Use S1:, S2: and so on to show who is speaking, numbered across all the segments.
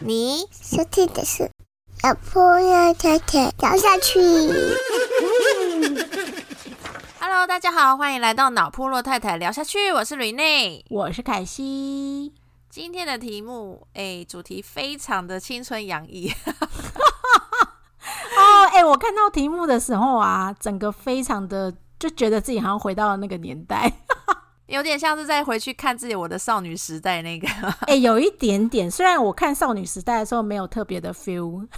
S1: 你收听的是老婆要太太聊下去。
S2: Hello，大家好，欢迎来到脑破落太太聊下去，我是吕内。
S3: 我是凯西。
S2: 今天的题目，哎，主题非常的青春洋溢，
S3: 哦，哎、我看到题目的时候啊，整个非常的就觉得自己好像回到了那个年代。
S2: 有点像是再回去看自己我的少女时代那个。
S3: 哎、有一点点。虽然我看少女时代的时候没有特别的 feel，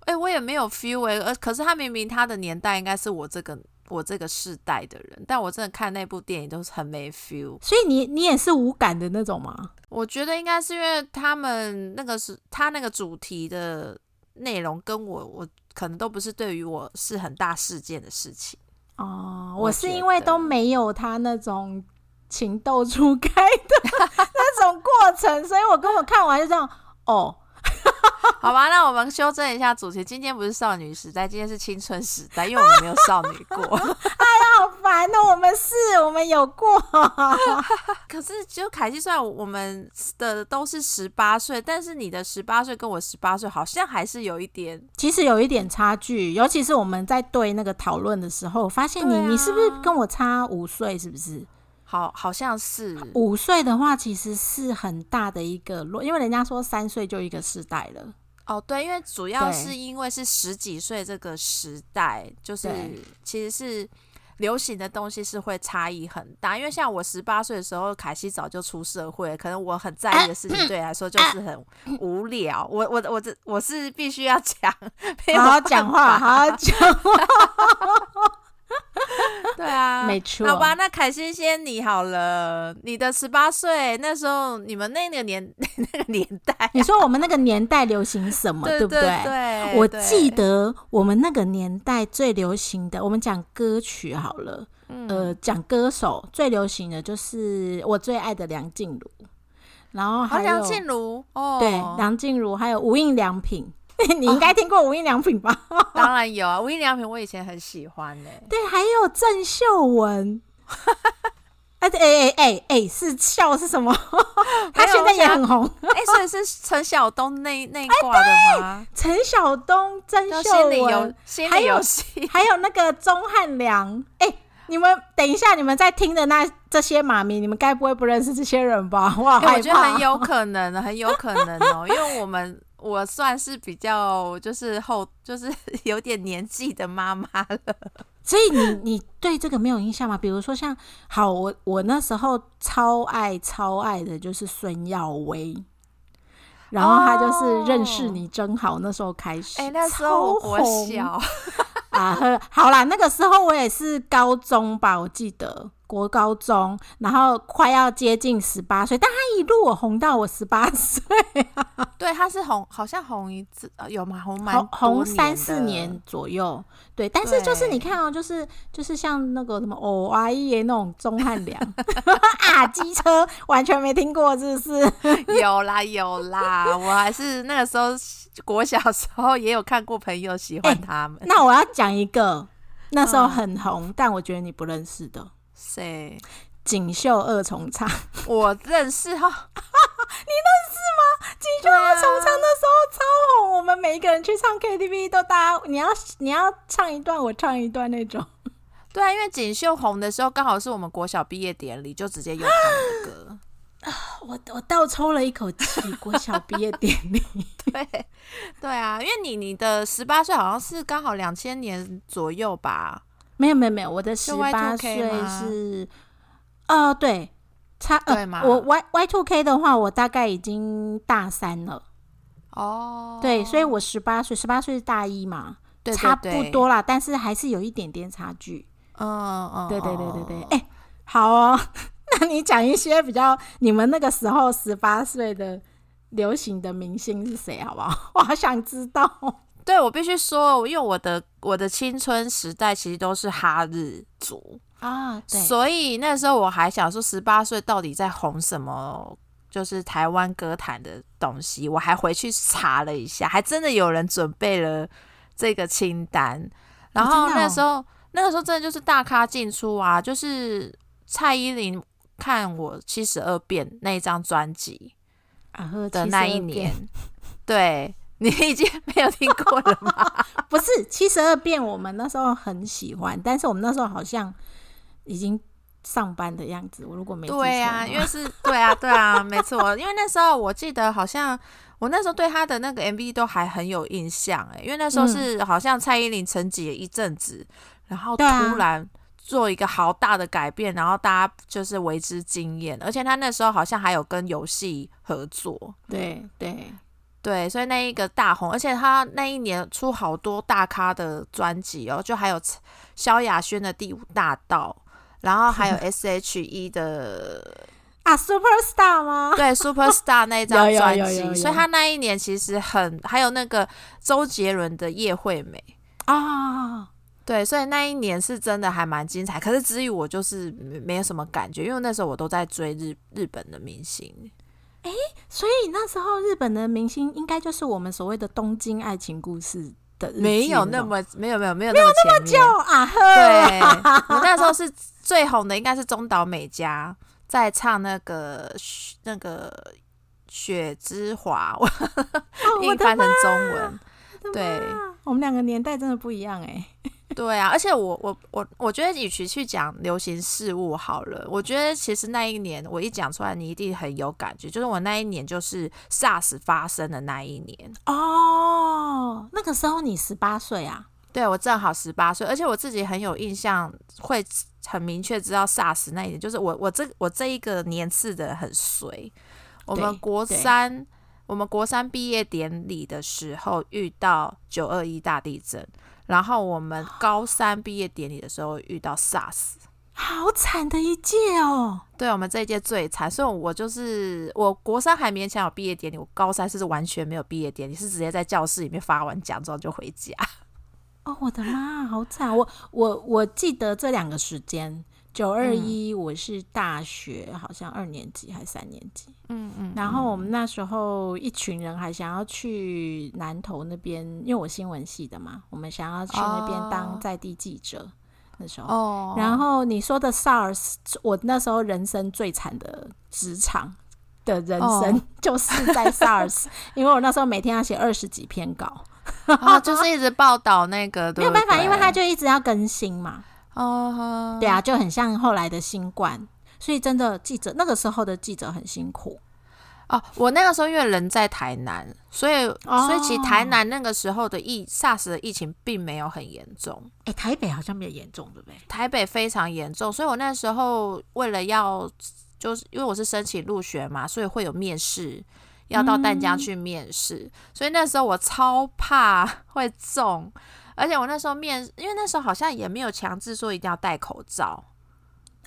S2: 哎、我也没有 feel 哎、呃，可是他明明他的年代应该是我这个我这个世代的人，但我真的看那部电影都是很没 feel。
S3: 所以你你也是无感的那种吗？
S2: 我觉得应该是因为他们那个是他那个主题的内容跟我我可能都不是对于我是很大事件的事情。
S3: 哦，
S2: 我
S3: 我是因为都没有他那种情窦初开的 那种过程，所以我跟我看完就这样。哦，
S2: 好吧，那我们修正一下主题，今天不是少女时代，今天是青春时代，因为我们没有少女过。
S3: 哎呀好烦哦！我们是，我们有过。
S2: 可是就凯西，虽然我们的都是十八岁，但是你的十八岁跟我十八岁好像还是有一点。
S3: 其实有一点差距，尤其是我们在对那个讨论的时候，发现你、
S2: 啊
S3: 你是不是跟我差五岁？是不是？
S2: 好，好像是
S3: 五岁的话，其实是很大的一个落，因为人家说三岁就一个世代了。
S2: 哦，对，因为主要是因为是十几岁这个时代，就是其实是流行的东西是会差异很大。因为像我十八岁的时候，凯西早就出社会了，可能我很在意的事情对你来说 就是很无聊。我我我这我是必须要讲，
S3: 好好讲话，好好讲话。
S2: 对啊，
S3: 没错。
S2: 好吧，那凯欣先你好了，你的十八岁那时候，你们那个年 那个年代，
S3: 你说我们那个年代流行什么，
S2: 对
S3: 不对？
S2: 对，对
S3: 我记，得我们那个年代最流行的，我们讲歌曲好了，
S2: 嗯。
S3: 呃，讲歌手最流行的就是我最爱的梁静茹，然后
S2: 好
S3: 还有
S2: 梁静茹哦，
S3: 对梁静茹，还有无印良品，你应该听过无印良品吧？
S2: 当然有啊，无印良品我以前很喜欢呢、
S3: 对，还有郑秀文。哎哎哎哎哎，是笑是什么？他现在也很红。
S2: 哎、所以是陈晓东那那一挂的吗？
S3: 陈晓东、郑
S2: 叫
S3: 秀文，
S2: 心
S3: 还有
S2: 理游戏，
S3: 还有那个钟汉良。哎、你们等一下，你们在听的那这些妈咪，你们该不会不认识这些人吧？我好
S2: 哎
S3: 害怕。
S2: 我觉得很有可能，很有可能哦，因为我们我算是比较就是后就是 有点年纪的妈妈了。
S3: 所以你你对这个没有印象吗？比如说像好，我我那时候超爱超爱的就是孙耀威。然后他就是认识你真好，那时候开始，
S2: 哎、那时候我小，
S3: 啊，呵好啦，那个时候我也是高中吧，我记得国高中，然后快要接近十八岁，但他一路我红到我十八岁，
S2: 对，他是红，好像红一次，呃有吗？红蛮
S3: 红红三四年左右，对。但是就是你看哦，就是就是像那个什么哦阿姨那种钟汉良 啊，机车完全没听过，是不是？
S2: 有啦有啦，我还是那个时候国小时候也有看过朋友喜欢他们。
S3: 那我要讲一个那时候
S2: 嗯
S3: 很红，但我觉得你不认识的
S2: 谁？
S3: 锦绣二重唱。
S2: 我认识哈，你认识吗
S3: 锦绣二重唱那时候超红，我们每一个人去唱 KTV 都大家你要你要唱一段，我唱一段那种。
S2: 对啊，因为锦绣红的时候刚好是我们国小毕业典礼，就直接用他们的歌。
S3: 我我倒抽了一口气，国小毕业典礼。
S2: 对对啊，因为你你的十八岁好像是刚好两千年左右吧？
S3: 没有没有没有，我的十
S2: 就
S3: 八岁是，哦对，差呃我 Y Y two K 的话，我大概已经大三了。
S2: 哦，
S3: 对，所以我十八岁，十八岁是大一嘛，
S2: 对对
S3: 差不多啦，但是还是有一点点差距。
S2: 嗯嗯，
S3: 对对对对对，
S2: 哦
S3: 哎、好哦，那你讲一些比较你们那个时候十八岁的流行的明星是谁，好不好？我好想知道。
S2: 对我必须说，因为我的我的青春时代其实都是哈日族，
S3: 啊，对，
S2: 所以那时候我还想说，十八岁到底在红什么就是台湾歌坛的东西，我还回去查了一下，还真的有人准备了这个清单。然后那时候、那个时候真的就是大咖进出啊，就是蔡依林看我七十二变那一张专辑
S3: 啊呵
S2: 的那一年。
S3: 变，
S2: 对你已经 没有听过了吗？
S3: 不是七十二变，我们那时候很喜欢，但是我们那时候好像已经上班的样子。我如果没
S2: 对啊，因为是对啊，对啊，没错。因为那时候我记得好像我那时候对他的那个 MV 都还很有印象哎，因为那时候是好像蔡依林沉寂了一阵子，然后突然做一个好大的改变，然后大家就是为之惊艳，而且他那时候好像还有跟游戏合作。
S3: 对对
S2: 对，所以那一个大红，而且他那一年出好多大咖的专辑哦，就还有萧亚轩的《第五大道》，然后还有 S.H.E 的
S3: 啊，Super Star 吗？
S2: 对 Superstar 那张专辑，所以他那一年其实很，还有那个周杰伦的叶惠美，
S3: 啊，
S2: 对，所以那一年是真的还蛮精彩。可是至于我就是没没有什么感觉，因为那时候我都在追日日本的明星。
S3: 所以那时候日本的明星应该就是我们所谓的东京爱情故事的
S2: 没有那
S3: 么没
S2: 有没有没有没有那么
S3: 久啊呵，
S2: 对，我那时候是最红的，应该是中岛美嘉在唱那个那个雪之华，我
S3: 哦
S2: 硬翻成中文。对。
S3: 我们两个年代真的不一样哎、
S2: 对啊，而且我我我我觉得，与其去讲流行事物好了，我觉得其实那一年我一讲出来，你一定很有感觉。就是我那一年就是 SARS 发生的那一年，
S3: 哦，那个时候你十八岁啊？
S2: 对我正好十八岁，而且我自己很有印象，会很明确知道 SARS 那一年，就是我我这我这一个年次的很随。我们国三，我们国三毕业典礼的时候遇到九二一大地震，然后我们高三毕业典礼的时候遇到 SARS。
S3: 好惨的一届哦！
S2: 对我们这一届最惨，所以我就是我国三还勉强有毕业典礼，我高三是完全没有毕业典礼，是直接在教室里面发完奖状就回家。
S3: 哦，我的妈，好惨！我我我记得这两个时间，九二一我是大学，好像二年级还是三年级，
S2: 嗯嗯
S3: 然后我们那时候一群人还想要去南投那边，因为我新闻系的嘛，我们想要去那边
S2: 哦。
S3: 当在地记者。那时候，
S2: 哦。
S3: 然后你说的 SARS，我那时候人生最惨的职场的人生、
S2: 哦。
S3: 就是在 SARS，因为我那时候每天要写二十几篇稿，
S2: 哦，就是一直报道那个，
S3: 没有办法，因为他就一直要更新嘛。
S2: 哦，
S3: 对啊，就很像后来的新冠，所以真的记者那个时候的记者很辛苦。
S2: 哦，我那个时候因为人在台南，所以、所以其实台
S3: 哦
S2: 南那个时候的疫 SARS 的疫情并没有很严重，
S3: 哎、台北好像比较严重，对不对？
S2: 台北非常严重，所以我那时候为了要就是因为我是申请入学嘛，所以会有面试。要到淡江去面试，所以那时候我超怕会中，而且我那时候面，因为那时候好像也没有强制说一定要戴口罩，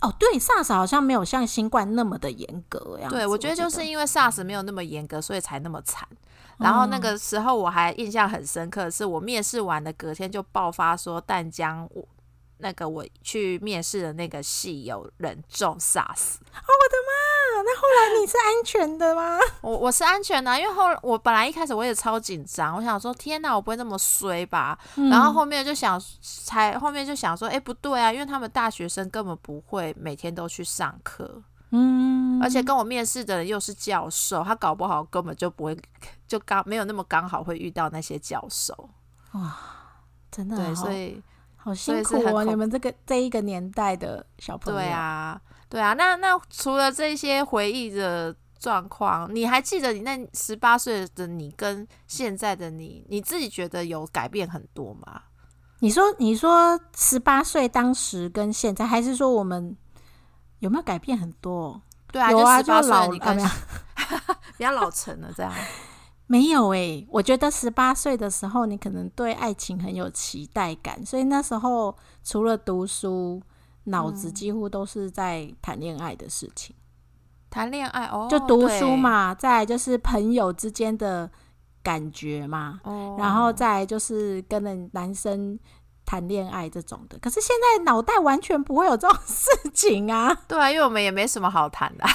S3: 哦，对，SARS 好像没有像新冠那么的严格呀。
S2: 对，我觉得就是因为 SARS 没有那么严格，所以才那么惨。然后那
S3: 嗯
S2: 个时候我还印象很深刻，是我面试完的隔天就爆发说淡江我那个我去面试的那个系有人中 SARS，
S3: 那后来你是安全的吗？
S2: 我我是安全的啊、因为后我本来一开始我也超紧张，我想说天哪，我不会那么衰吧？然后后面就想，才后面就想说，哎、不对啊，因为他们大学生根本不会每天都去上课，
S3: 嗯，
S2: 而且跟我面试的人又是教授，他搞不好根本就不会，就刚没有那么刚好会遇到那些教授。哇，
S3: 真的对
S2: 所以
S3: 好辛苦哦，
S2: 是很恐
S3: 你们这个这一个年代的小朋友。
S2: 对，啊，对啊。那那除了这些回忆的状况，你还记得你那十八岁的你跟现在的你，你自己觉得有改变很多吗？
S3: 你说你说十八岁当时跟现在，还是说我们有没有改变很多？
S2: 对啊，
S3: 有啊，就老啊
S2: 比较老成了这样。
S3: 没有诶、我觉得十八岁的时候，你可能对爱情很有期待感，所以那时候除了读书，脑子
S2: 嗯
S3: 几乎都是在谈恋爱的事情，
S2: 谈恋爱哦，
S3: 就读书，嘛，再来就是朋友之间的感觉嘛，
S2: 哦，
S3: 然后再来就是跟人男生谈恋爱这种的。可是现在脑袋完全不会有这种事情啊，
S2: 对啊，因为我们也没什么好谈的啊、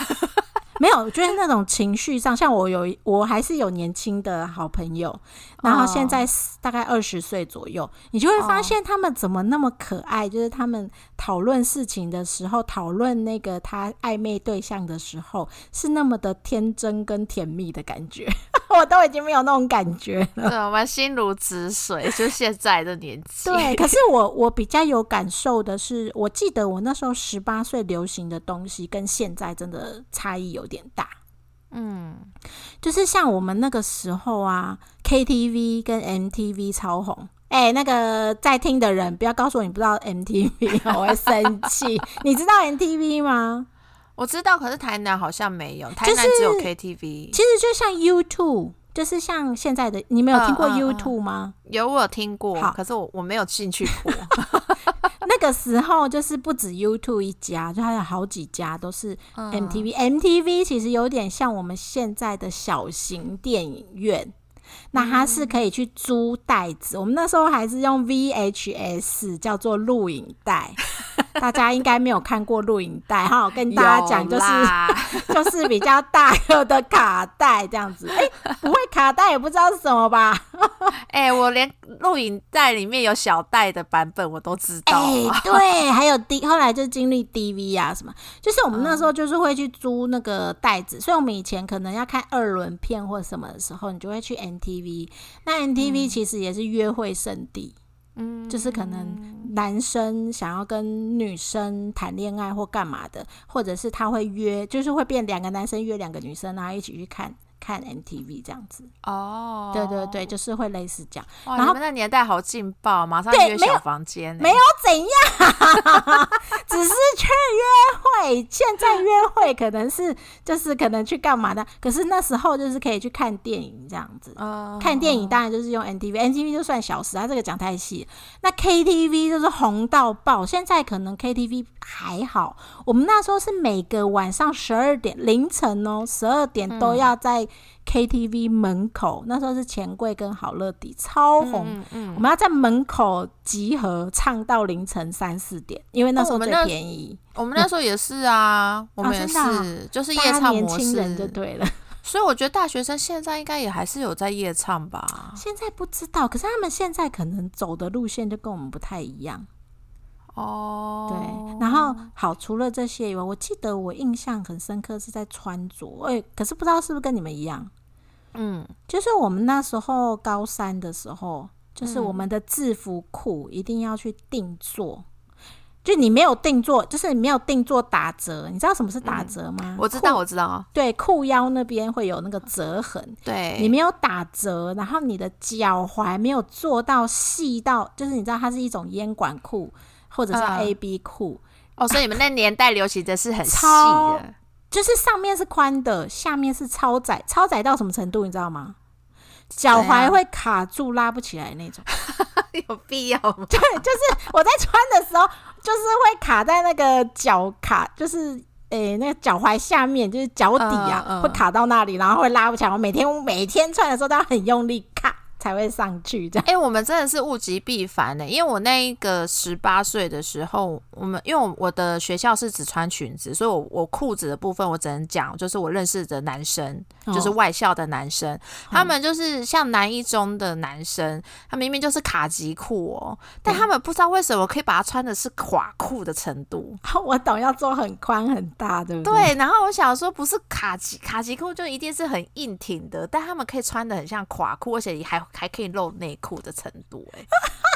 S3: 没有，我觉得那种情绪上，像我有，我还是有年轻的好朋友，然后现在大概二十岁左右，你就会发现他们怎么那么可爱，就是他们讨论事情的时候，讨论那个他暧昧对象的时候，是那么的天真跟甜蜜的感觉，我都已经没有那种感觉了。
S2: 对，我们心如止水，就现在的年纪。
S3: 对，可是我我比较有感受的是，我记得我那时候十八岁流行的东西，跟现在真的差异有点大。
S2: 嗯，
S3: 就是像我们那个时候啊，KTV 跟 MTV 超红。哎、那个在听的人，不要告诉我你不知道 MTV，我会生气。你知道 MTV 吗？
S2: 我知道，可是台南好像没有，台南只有 KTV。
S3: 其实就像 YouTube，就是像现在的，你没有听过
S2: 嗯嗯嗯
S3: YouTube 吗？
S2: 有我有听过，可是我我没有进去过。
S3: 那个时候就是不止 YouTube 一家，就还有好几家都是
S2: 嗯
S3: MTV。MTV 其实有点像我们现在的小型电影院，那它是可以去租袋子。我们那时候还是用 VHS，叫做录影带。大家应该没有看过录影带哈，我跟大家讲就是就是比较大个的卡带这样子。哎、不会卡带也不知道是什么吧？
S2: 哎、我连录影带里面有小袋的版本我都知道。
S3: 哎、对，还有 D，后来就经历 DV 啊什么，就是我们那时
S2: 嗯
S3: 候就是会去租那个袋子，所以我们以前可能要看二轮片或什么的时候，你就会去 NTV。那 NTV 其实也是约会圣地。
S2: 嗯，
S3: 就是可能男生想要跟女生谈恋爱或干嘛的，或者是他会约，就是会变两个男生约两个女生，然后一起去看看 MTV 这样子。
S2: 哦，
S3: 对对对，就是会类似这样。
S2: 哇，
S3: 然后
S2: 你们那年代好劲爆，马上约小房间欸、
S3: 没有怎样，只是去约会。现在约会可能是就是可能去干嘛的，可是那时候就是可以去看电影这样子。
S2: 哦，
S3: 看电影当然就是用 MTV，MTV 就算小时，啊这个讲太细。那 KTV 就是红到爆，现在可能 KTV 还好，我们那时候是每个晚上十二点凌晨哦，十二点都要在 KTV 门口，那时候是钱柜跟好乐迪超红。
S2: 嗯嗯
S3: 我们要在门口集合，唱到凌晨三四点，因为那时候最便宜。
S2: 我们那时候也是啊，我们也是，就是夜唱模
S3: 轻人就
S2: 式。
S3: 对了。
S2: 所以我觉得大学生现在应该也还是有在夜唱吧。
S3: 现在不知道，可是他们现在可能走的路线就跟我们不太一样。
S2: 哦，
S3: 对，然后好，除了这些以外，我记得我印象很深刻是在穿着，哎、可是不知道是不是跟你们一样，
S2: 嗯，
S3: 就是我们那时候高三的时候，就是
S2: 嗯
S3: 我们的制服裤一定要去定做。就你没有定做，就是你没有定做打折，你知道什么是打折吗？
S2: 嗯我知道，我知道，
S3: 对，裤腰那边会有那个折痕，
S2: 对，
S3: 你没有打折，然后你的脚踝没有做到细到，就是你知道它是一种烟管裤或者是
S2: 嗯
S3: A B 裤，
S2: 哦，所以你们那年代流行的是很细的，
S3: 就是上面是宽的，下面是超窄，超窄到什么程度你知道吗？脚踝会卡住，拉不起来那种。
S2: 有必要吗？
S3: 对，就是我在穿的时候，就是会卡在那个脚卡，就是诶、那个脚踝下面，就是脚底啊，
S2: 嗯嗯
S3: 会卡到那里，然后会拉不起来。我每天每天穿的时候都要很用力卡才会上去，这样。
S2: 哎、我们真的是物极必反呢、因为我那一个十八岁的时候，我们因为我我的学校是只穿裙子，所以我我裤子的部分我只能讲，就是我认识的男生，就是
S3: 哦
S2: 外校的男生，他们就是像南一中的男生，他明明就是卡其裤哦，但他们不知道为什么可以把它穿的是垮裤的程度。
S3: 我懂，要做很宽很大，对不对？
S2: 对，然后我想说，不是卡其卡其裤就一定是很硬挺的，但他们可以穿的很像垮裤，而且还还可以露内裤的程度、哎，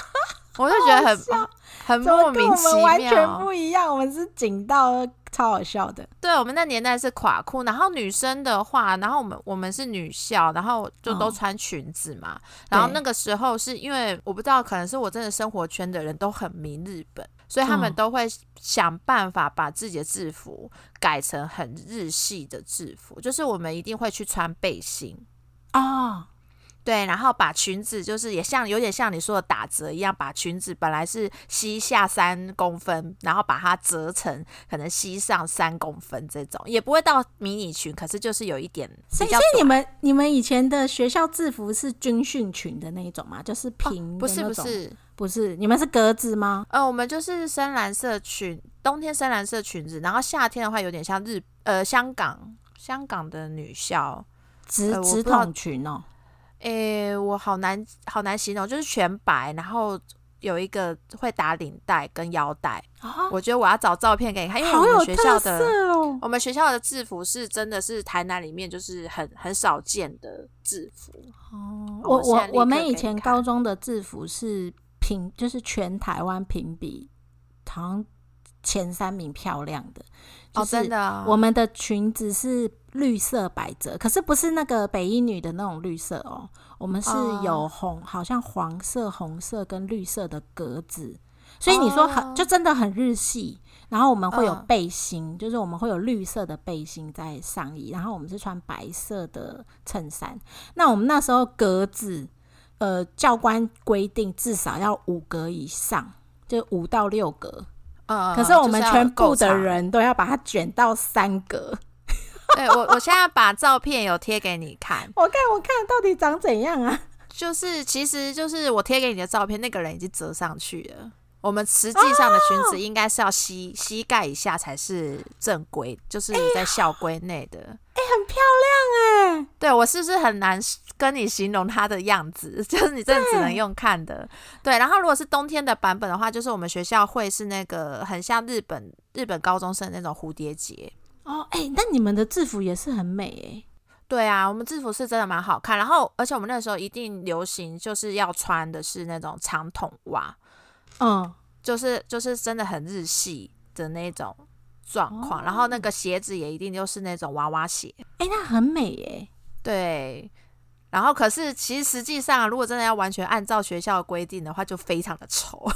S2: 我就觉得很很莫名其
S3: 们完全。不一样？我们是紧到超好笑的。
S2: 对我们那年代是垮裤，然后女生的话，然后我们我们是女校，然后就都
S3: 哦
S2: 穿裙子嘛。然后那个时候是因为我不知道，可能是我真的生活圈的人都很迷日本，所以他们
S3: 嗯
S2: 都会想办法把自己的制服改成很日系的制服，就是我们一定会去穿背心。
S3: 哦，
S2: 对，然后把裙子就是也像有点像你说的打折一样，把裙子本来是膝下三公分，然后把它折成可能膝上三公分这种，也不会到迷你裙，可是就是有一点
S3: 所以，所以你
S2: 短
S3: 们你们以前的学校制服是军训裙的那一种吗？就是平、
S2: 哦不是不，是，
S3: 不是，你们是格子吗？
S2: 呃，我们就是深蓝色裙，冬天深蓝色裙子，然后夏天的话有点像日呃香港香港的女校，
S3: 直直筒裙哦，
S2: 诶、我好难好难形容，就是全白，然后有一个会打领带跟腰带。
S3: 啊，
S2: 我觉得我要找照片给你看，因为我们学校的
S3: 哦。
S2: 我们学校的制服是真的是台南里面就是很很少见的制服。
S3: 哦，我
S2: 我
S3: 我我们以前高中的制服是平，就是全台湾评比，好像前三名漂亮的。
S2: 哦，
S3: 就是
S2: 真的啊、
S3: 我们的裙子是绿色百褶，可是不是那个北一女的那种绿色哦，我们是
S2: 哦
S3: 有红，好像黄色、红色跟绿色的格子，所以你说很、
S2: 哦
S3: 就真的很日系。然后我们会有
S2: 嗯
S3: 背心，就是我们会有绿色的背心在上衣，然后我们是穿白色的衬衫。那我们那时候格子，呃，教官规定至少要五格以上，就五到六格。
S2: 嗯，
S3: 可是我们全部的人都要把它卷到三格。
S2: 对我，我现在把照片有贴给你看，
S3: 我看我看到底长怎样啊？
S2: 就是其实就是我贴给你的照片，那个人已经折上去了。我们实际上的裙子应该是要膝膝盖以下才是正规，就是在校规内的。
S3: 很漂亮哎、
S2: 对我是不是很难跟你形容它的样子？就是你真的只能用看的。对，然后如果是冬天的版本的话，就是我们学校会是那个很像日本日本高中生的那种蝴蝶结。
S3: 哦，哎、那你们的制服也是很美
S2: 对啊，我们制服是真的蛮好看，然后而且我们那时候一定流行就是要穿的是那种长筒袜，
S3: 哎、嗯，
S2: 就是就是真的很日系的那种状况，然后那个鞋子也一定就是那种娃娃鞋，
S3: 哎、那很美耶、
S2: 对。然后可是其实实际上，如果真的要完全按照学校的规定的话，就非常的丑。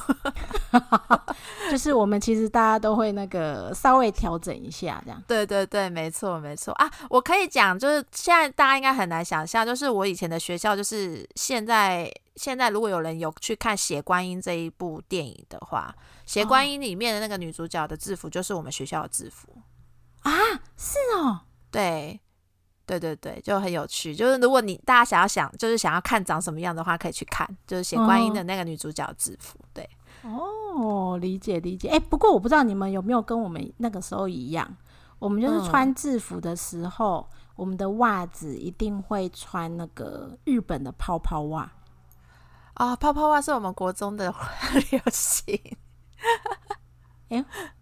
S3: 就是我们其实大家都会那个稍微调整一下这样。
S2: 对对对，没错没错啊！我可以讲，就是现在大家应该很难想象，就是我以前的学校，就是现在现在如果有人有去看《血观音》这一部电影的话，《血观音》里面的那个女主角的制服就是我们学校的制服。
S3: 啊，是哦，
S2: 对对对对，就很有趣。就是如果你大家想要想，就是想要看长什么样的话，可以去看，就是《写观音》的那个女主角制服。对，
S3: 哦，理解理解。哎、不过我不知道你们有没有跟我们那个时候一样，我们就是
S2: 嗯
S3: 穿制服的时候，我们的袜子一定会穿那个日本的泡泡袜。
S2: 啊，泡泡袜是我们国中的 流行。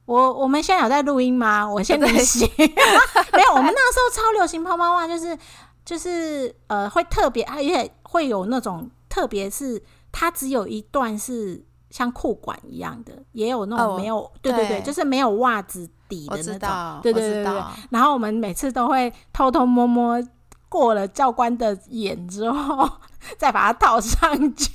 S3: 我我们现在有在录音吗？我先 离席。没有，我们那时候超流行泡泡袜，就是就是呃，会特别，而且会有那种特别是它只有一段是像裤管一样的，也有那种
S2: 哦
S3: 没有，对对对，
S2: 对
S3: 就是没有袜子底的那种，，对对对对。然后我们每次都会偷偷摸摸过了教官的眼之后，再把它套上去。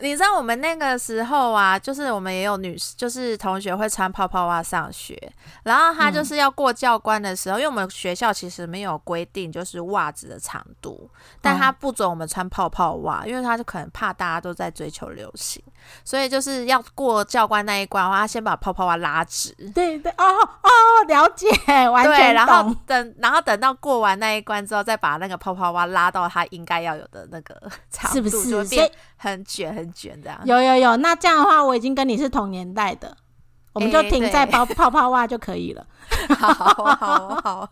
S2: 你知道我们那个时候啊，就是我们也有女，就是同学会穿泡泡袜上学，然后她就是要过教官的时候，因为我们学校其实没有规定就是袜子的长度，但她不准我们穿泡泡袜，因为她就可能怕大家都在追求流行，所以就是要过教官那一关的话，他先把泡泡袜拉直。
S3: 对对哦哦，了解，完
S2: 对，
S3: 全
S2: 然后。等，然后等到过完那一关之后，再把那个泡泡袜拉到它应该要有的那个长度，
S3: 是不是
S2: 就变很卷很卷这样。
S3: 有有有，那这样的话，我已经跟你是同年代的，我们就停在
S2: 对
S3: 泡泡泡袜就可以了。
S2: 好好好，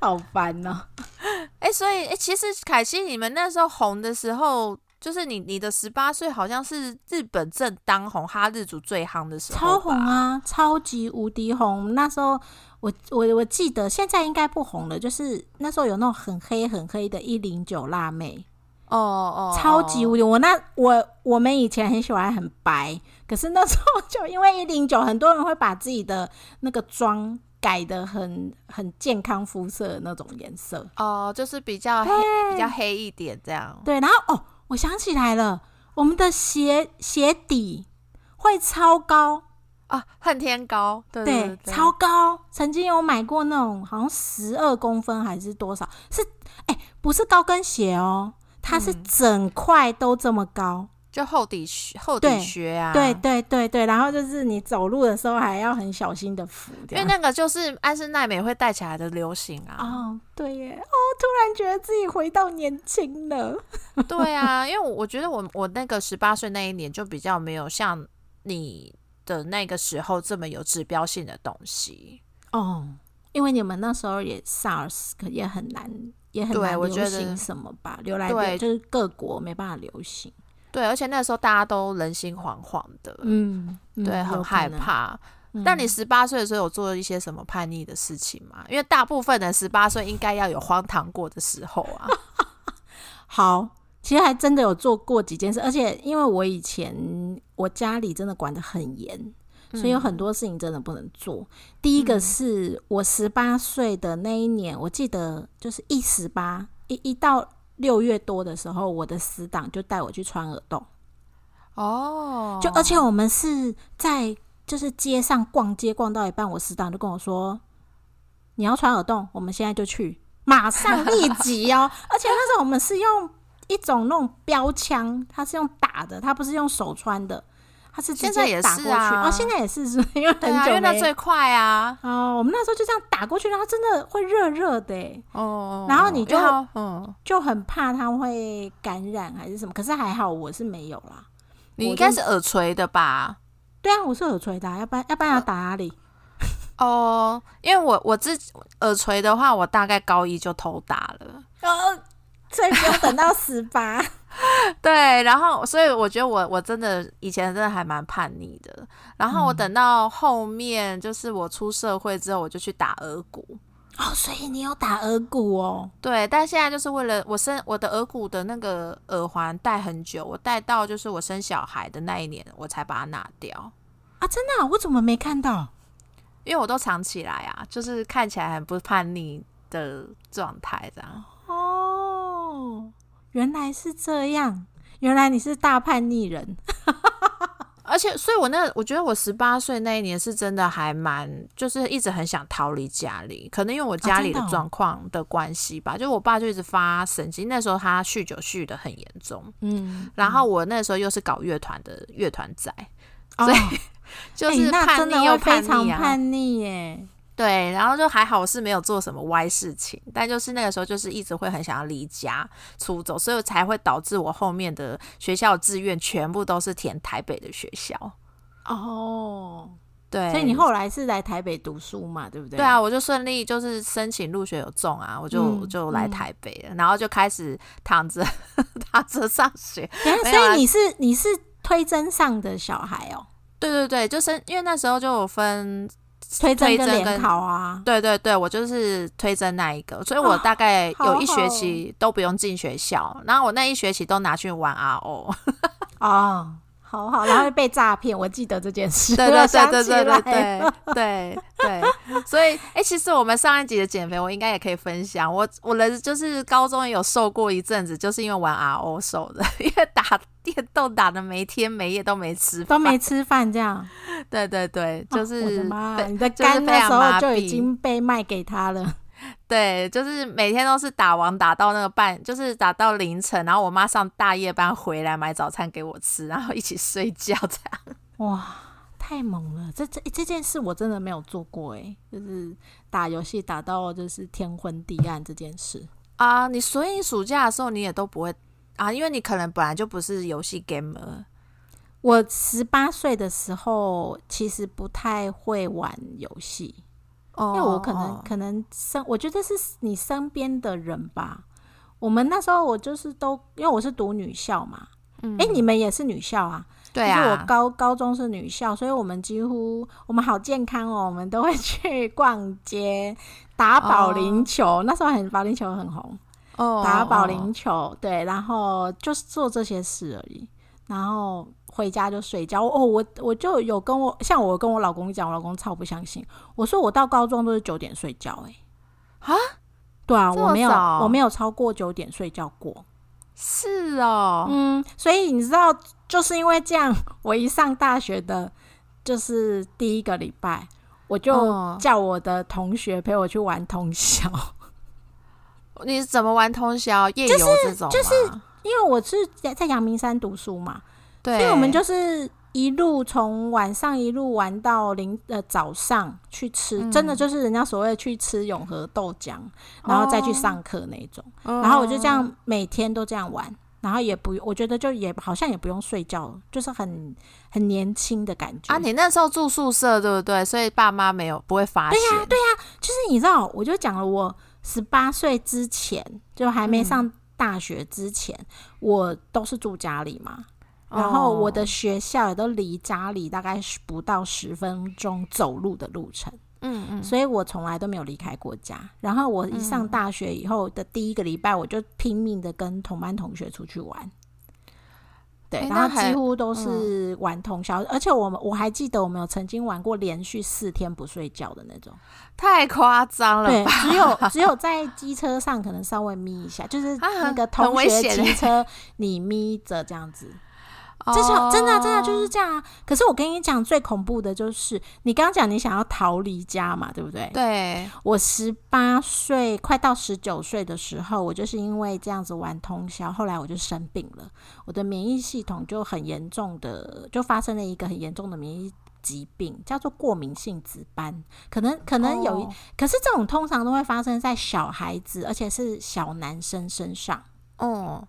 S3: 好 烦哦、
S2: 哎、所以哎、诶其实凯西，你们那时候红的时候，就是你你的十八岁，好像是日本正当红，哈日族最夯的时候，
S3: 超红！啊，超级无敌红。那时候我我我记得，现在应该不红了，就是那时候有那种很黑很黑的一零九辣妹，
S2: 哦哦，
S3: 超级无敌。我那我我们以前很喜欢很白，可是那时候就因为一零九，很多人会把自己的那个妆改的很很健康肤色的那种颜色。
S2: 哦，就是比较黑，比较黑一点这样。
S3: 对，然后哦，我想起来了，我们的鞋鞋底会超高，
S2: 啊，恨天高，对
S3: 对，超高。曾经有买过那种好像十二公分还是多少？是哎、不是高跟鞋哦，它是
S2: 嗯
S3: 整块都这么高。
S2: 就厚底靴，厚底靴啊，
S3: 对对对对，然后就是你走路的时候还要很小心的扶。
S2: 因为那个就是安室奈美会带起来的流行啊。
S3: 哦，对耶，哦，突然觉得自己回到年轻了。
S2: 对啊，因为我我觉得我我那个十八岁那一年就比较没有像你的那个时候这么有指标性的东西。
S3: 哦，因为你们那时候也 SARS，可也很难，也很难流行什么吧，流来
S2: 对
S3: 流就是各国没办法流行，
S2: 对，而且那时候大家都人心惶惶的，
S3: 嗯，嗯
S2: 对，很害。怕。
S3: 嗯
S2: 但你十八岁的时候有做一些什么叛逆的事情吗？因为大部分人十八岁应该要有荒唐过的时候啊。
S3: 好，其实还真的有做过几件事，而且因为我以前我家里真的管得很严，所以有很多事情真的不能做。第一个是我十八岁的那一年，我记得就是一十八一一到六月多的时候，我的死党就带我去穿耳洞，
S2: 哦，
S3: 就而且我们是在就是街上逛街逛到一半，我死党就跟我说：“你要穿耳洞，我们现在就去，马上 立即哦！”而且那时候我们是用一种那种标枪，它是用打的，它不是用手穿的，它是直
S2: 现在也
S3: 接打过去。
S2: 是啊
S3: 哦，现在也是，是 因为很
S2: 久啊，因为那最快啊。
S3: 哦，我们那时候就这样打过去，然后真的会热热的耶，
S2: 哦，
S3: 然后你就
S2: 嗯，
S3: 就很怕它会感染还是什么。可是还好我是没有啦。
S2: 你应该是耳垂的吧？
S3: 对啊，我是耳垂的啊、要不然要不然要打哪里？
S2: 哦，因为我我自己耳垂的话，我大概高一就偷打了。
S3: 哦，所以不用等到十八。
S2: 对，然后所以我觉得我我真的以前真的还蛮叛逆的。然后我等到后面就是我出社会之后，我就去打耳骨。
S3: 哦，所以你有打耳骨哦？
S2: 对，但现在就是为了我生我的耳骨的那个耳环戴很久，我戴到就是我生小孩的那一年，我才把它拿掉，
S3: 啊，真的啊、我怎么没看到？
S2: 因为我都藏起来啊，就是看起来很不叛逆的状态这样。
S3: 哦，原来是这样，原来你是大叛逆人。
S2: 而且，所以我那我觉得我十八岁那一年是真的还蛮，就是一直很想逃离家里，可能因为我家里的状况的关系吧，就我爸就一直发神经，那时候他酗酒酗的很严重，
S3: 嗯，
S2: 然后我那时候又是搞乐团的乐团仔，
S3: 哦。
S2: 所以 就是叛逆又
S3: 非常叛逆耶。
S2: 对，然后就还好我是没有做什么歪事情，但就是那个时候就是一直会很想要离家出走，所以才会导致我后面的学校志愿全部都是填台北的学校。
S3: 哦，
S2: 对，
S3: 所以你后来是来台北读书嘛？对不对？
S2: 对啊，我就顺利就是申请入学有中啊，我就、
S3: 嗯
S2: 就来
S3: 嗯
S2: 台北了，然后就开始躺着 躺着上学。
S3: 所以你是你是推甄上的小孩哦，
S2: 对对对，就是因为那时候就有分，
S3: 推甄跟联
S2: 推甄跟
S3: 考啊。
S2: 对对对，我就是推甄那一个，所以我
S3: 哦
S2: 大概有一学期都不用进学校，然后我那一学期都拿去玩 RO。
S3: 哦，好好，然后被诈骗，我记得这件事。
S2: 对对对对对对对对对，所以哎、其实我们上一集的减肥，我应该也可以分享。我我的就是高中也有瘦过一阵子，就是因为玩 RO 瘦的，因为打电动打的没天没夜都没吃饭，
S3: 都没吃饭，这样。
S2: 对对对，就
S3: 哦我的
S2: 是
S3: 妈，你的时候就已经被卖给他了。
S2: 对，就是每天都是打王打到那个半，就是打到凌晨，然后我妈上大夜班回来买早餐给我吃，然后一起睡觉这样。
S3: 哇，太猛了！这这这件事我真的没有做过哎，就是打游戏打到就是天昏地暗这件事。
S2: 啊，你所以暑假的时候你也都不会啊，因为你可能本来就不是游戏 gamer。
S3: 我十八岁的时候其实不太会玩游戏，
S2: 哦
S3: 因为我可能可能身，我觉得是你身边的人吧。我们那时候我就是都，因为我是读女校嘛，
S2: 嗯
S3: 诶，你们也是女校啊？
S2: 对
S3: 就是我
S2: 啊，
S3: 高高中是女校，所以我们几乎我们好健康哦，我们都会 去逛街、打保龄球。那时候很保龄球很红，
S2: 哦
S3: 打保
S2: 哦
S3: 龄球，对，然后就是做这些事而已。然后回家就睡觉。哦，我我就有跟我像我跟我老公讲，我老公超不相信。我说我到高中都是九点睡觉、欸，
S2: 啊，
S3: 对啊，我没有我没有超过九点睡觉过。
S2: 是哦，
S3: 嗯，所以你知道，就是因为这样，我一上大学的，就是第一个礼拜，我就
S2: 哦
S3: 叫我的同学陪我去玩通宵，
S2: 你怎么玩通宵、夜游这种吗？
S3: 就是因为我是在在阳明山读书嘛，
S2: 对，
S3: 所以我们就是一路从晚上一路玩到零呃早上去吃，
S2: 嗯
S3: 真的就是人家所谓去吃永和豆浆，然后再去
S2: 哦
S3: 上课那种。
S2: 哦，
S3: 然后我就这样每天都这样玩，然后也不，我觉得就也好像也不用睡觉，就是很很年轻的感觉
S2: 啊，你那时候住宿舍对不对？所以爸妈没有不会发现。
S3: 对呀，对呀，就是你知道，我就讲了，我十八岁之前，就还没上大学之前，我都是住家里嘛。然后我的学校也都离家里大概是不到十分钟走路的路程。
S2: 嗯嗯，
S3: 所以我从来都没有离开过家。然后我一上大学以后的第一个礼拜，我就拼命的跟同班同学出去玩。对，然后几乎都是玩通宵，而且我们我还记得我们有曾经玩过连续四天不睡觉的那种，
S2: 太夸张了。
S3: 对，只有只有在机车上可能稍微眯一下，就是那个同学骑车你眯着这样子。这是真的，真的就是这样啊！可是我跟你讲，最恐怖的就是你刚刚讲你想要逃离家嘛，对不对？
S2: 对，
S3: 我十八岁快到十九岁的时候，我就是因为这样子玩通宵，后来我就生病了，我的免疫系统就很严重的，就发生了一个很严重的免疫疾病，叫做过敏性紫斑。可能可能有一，可是这种通常都会发生在小孩子，而且是小男生身上。
S2: 哦，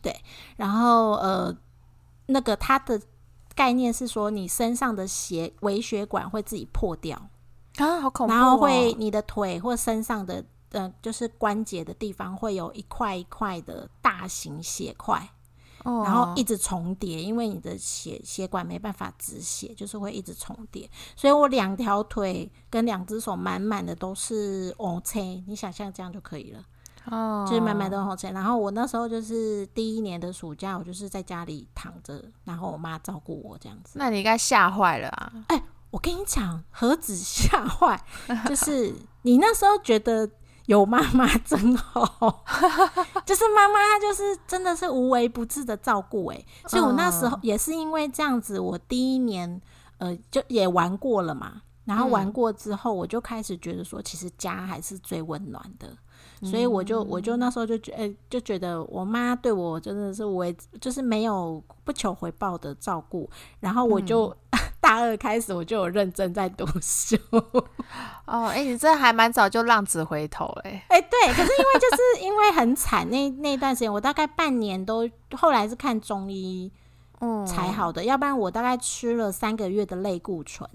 S3: 对，然后呃。那个它的概念是说，你身上的血微血管会自己破掉
S2: 啊，好恐怖！
S3: 然后会你的腿或身上的呃，就是关节的地方会有一块一块的大型血块，然后一直重叠，因为你的血血管没办法止血，就是会一直重叠。所以我两条腿跟两只手满满的都是 O C，你想象这样就可以了。
S2: 哦，
S3: 就是满满的红钱。然后我那时候就是第一年的暑假，我就是在家里躺着，然后我妈照顾我这样子。
S2: 那你应该吓坏了啊！
S3: 哎，我跟你讲，何止吓坏，就是 你那时候觉得有妈妈真好，就是妈妈她就是真的是无微不至的照顾。哎，所以我那时候也是因为这样子，我第一年呃就也玩过了嘛。然后玩过之后，我就开始觉得说，其实家还是最温暖的。所以我就我就那时候就觉诶就觉得我妈对我真的是为就是没有不求回报的照顾，然后我就 大二开始我就有认真在读书。
S2: 哦，哎，你这还蛮早就浪子回头哎。
S3: 哎，对，可是因为就是因为很惨那那段时间，我大概半年都后来是看中医嗯才好的，要不然我大概吃了三个月的类固醇。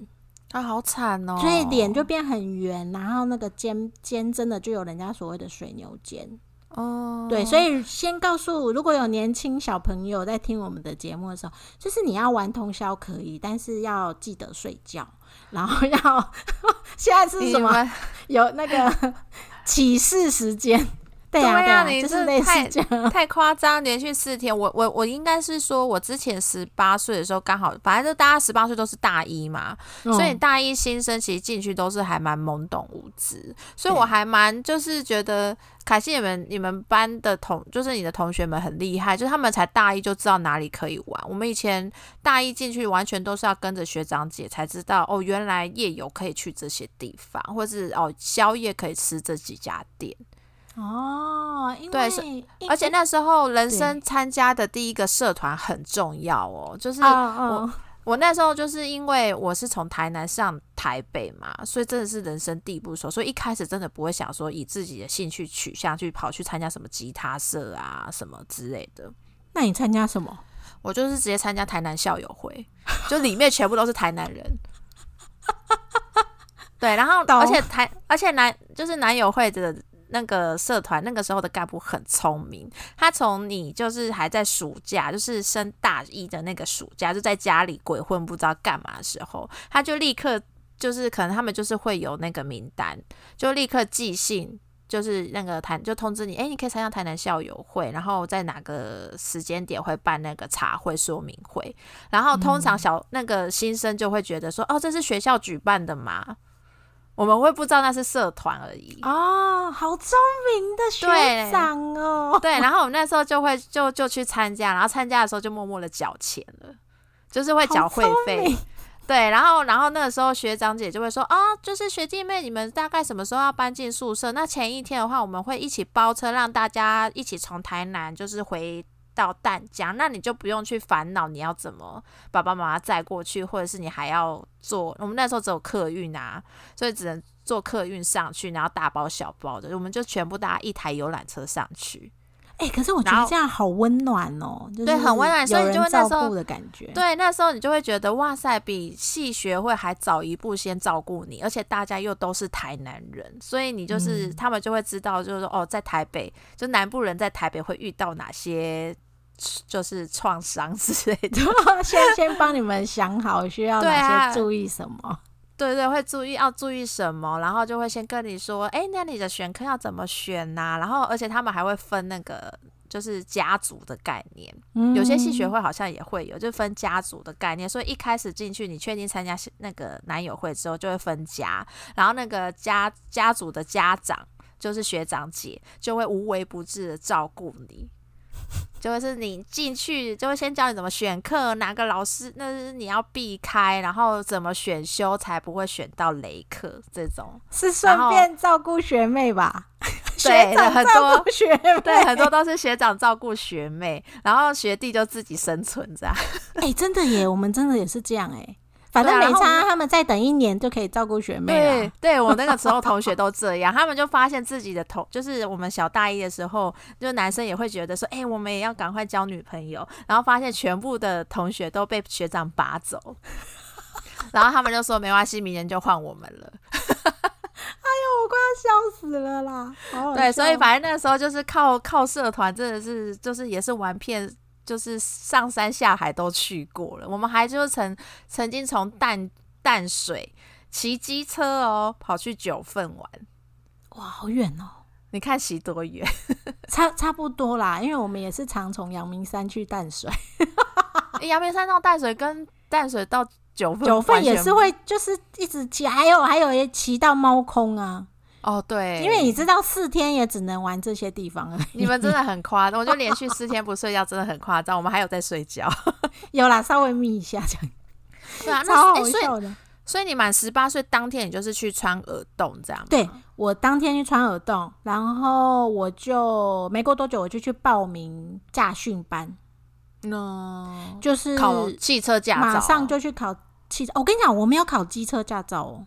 S2: 啊，好惨哦！
S3: 所以脸就变很圆，然后那个肩肩真的就有人家所谓的水牛肩
S2: 哦。
S3: 对，所以先告诉如果有年轻小朋友在听我们的节目的时候，就是你要玩通宵可以，但是要记得睡觉，然后要 现在是什么？有那个 起示时间。对呀，
S2: 你
S3: 是
S2: 太太夸张，连续四天。我我我应该是说，我之前十八岁的时候刚好，反正就大家十八岁都是大一嘛，所以大一新生其实进去都是还蛮懵懂无知，所以我还蛮就是觉得凯西你们你们班的同就是你的同学们很厉害，就是他们才大一就知道哪里可以玩。我们以前大一进去完全都是要跟着学长姐才知道哦，原来夜游可以去这些地方，或是哦宵夜可以吃这几家店。
S3: 哦，对，是，
S2: 而且那时候人生参加的第一个社团很重要哦，就是我我那时候就是因为我是从台南上台北嘛，所以真的是人生地不熟，所以一开始真的不会想说以自己的兴趣取向去跑去参加什么吉他社啊什么之类的。
S3: 那你参加什么？
S2: 我就是直接参加台南校友会，就里面全部都是台南人。对，然后而且台而且男就是男友会的。那个社团那个时候的干部很聪明，他从你就是还在暑假，就是升大一的那个暑假，就在家里鬼混不知道干嘛的时候，他就立刻就是可能他们就是会有那个名单，就立刻寄信，就是那个台就通知你，哎，你可以参加台南校友会，然后在哪个时间点会办那个茶会说明会，然后通常小那个新生就会觉得说，哦，这是学校举办的嘛。我们会不知道那是社团而已
S3: 哦，好聪明的学长哦。
S2: 对，然后我们那时候就会就就去参加，然后参加的时候就默默的缴钱了，就是会缴会费。对，然后然后那个时候学长姐就会说啊，就是学弟妹你们大概什么时候要搬进宿舍？那前一天的话，我们会一起包车，让大家一起从台南就是回。到淡江，那你就不用去烦恼你要怎么爸爸妈妈载过去，或者是你还要坐。我们那时候只有客运啊，所以只能坐客运上去，然后大包小包的，我们就全部搭一台游览车上去。
S3: 哎、可是我觉得这样好温暖哦，就是
S2: 对很温暖所以你就会那时候
S3: 的感觉。
S2: 对，那时候你就会觉得哇塞，比系学会还早一步先照顾你，而且大家又都是台南人，所以你就是、
S3: 嗯
S2: 他们就会知道，就是说哦，在台北，就南部人在台北会遇到哪些就是创伤之类的。
S3: 先先帮你们想好需要哪些注意什么。
S2: 对对，会注意要注意什么，然后就会先跟你说，哎，那你的选课要怎么选呐、然后而且他们还会分那个就是家族的概念，
S3: 嗯
S2: 有些系学会好像也会有，就分家族的概念，所以一开始进去，你确定参加那个男友会之后，就会分家，然后那个家家族的家长就是学长姐，就会无微不至的照顾你。就会是你进去，就会先教你怎么选课，哪个老师那是你要避开，然后怎么选修才不会选到雷课这种。
S3: 是顺便照顾学妹吧？
S2: 对
S3: 学长
S2: 很多
S3: 照顾学妹，
S2: 对，很多都是学长照顾学妹，然后学弟就自己生存这样。
S3: 哎、真的耶，我们真的也是这样哎。反正没
S2: 对啊然后我
S3: 差，他们再等一年就可以照顾学妹
S2: 对
S3: 了。，
S2: 对我那个时候同学都这样，他们就发现自己的同，就是我们小大一的时候，就男生也会觉得说，哎、我们也要赶快交女朋友，然后发现全部的同学都被学长拔走，然后他们就说没关系，明年就换我们了。
S3: 哎呦我快要笑死了啦！
S2: 对，所以反正那时候就是靠靠社团，真的是就是也是玩遍。就是上山下海都去过了，我们还就是曾曾经从淡淡水骑机车哦，跑去九份玩。
S3: 哇，好远哦，
S2: 你看骑多远？
S3: 差差不多啦，因为我们也是常从阳明山去淡水，
S2: 诶阳明山到淡水跟淡水到九份，
S3: 九份也是会就是一直骑，还有还有也骑到猫空啊，
S2: 哦，对，
S3: 因为你知道四天也只能玩这些地方而已。
S2: 你们真的很夸张，我就 连续四天不睡觉，真的很夸张。我们还有在睡觉，
S3: 有啦，稍微眯一下这样，
S2: 对啊，
S3: 超
S2: 那诶所以
S3: 好笑的。
S2: 所以你满十八岁当天，你就是去穿耳洞这样吗？
S3: 对我当天去穿耳洞，然后我就没过多久我就去报名驾训班，
S2: 嗯，
S3: 就是
S2: 考汽车驾照，
S3: 马上就去考汽车。我跟你讲，我没有考机车驾照哦，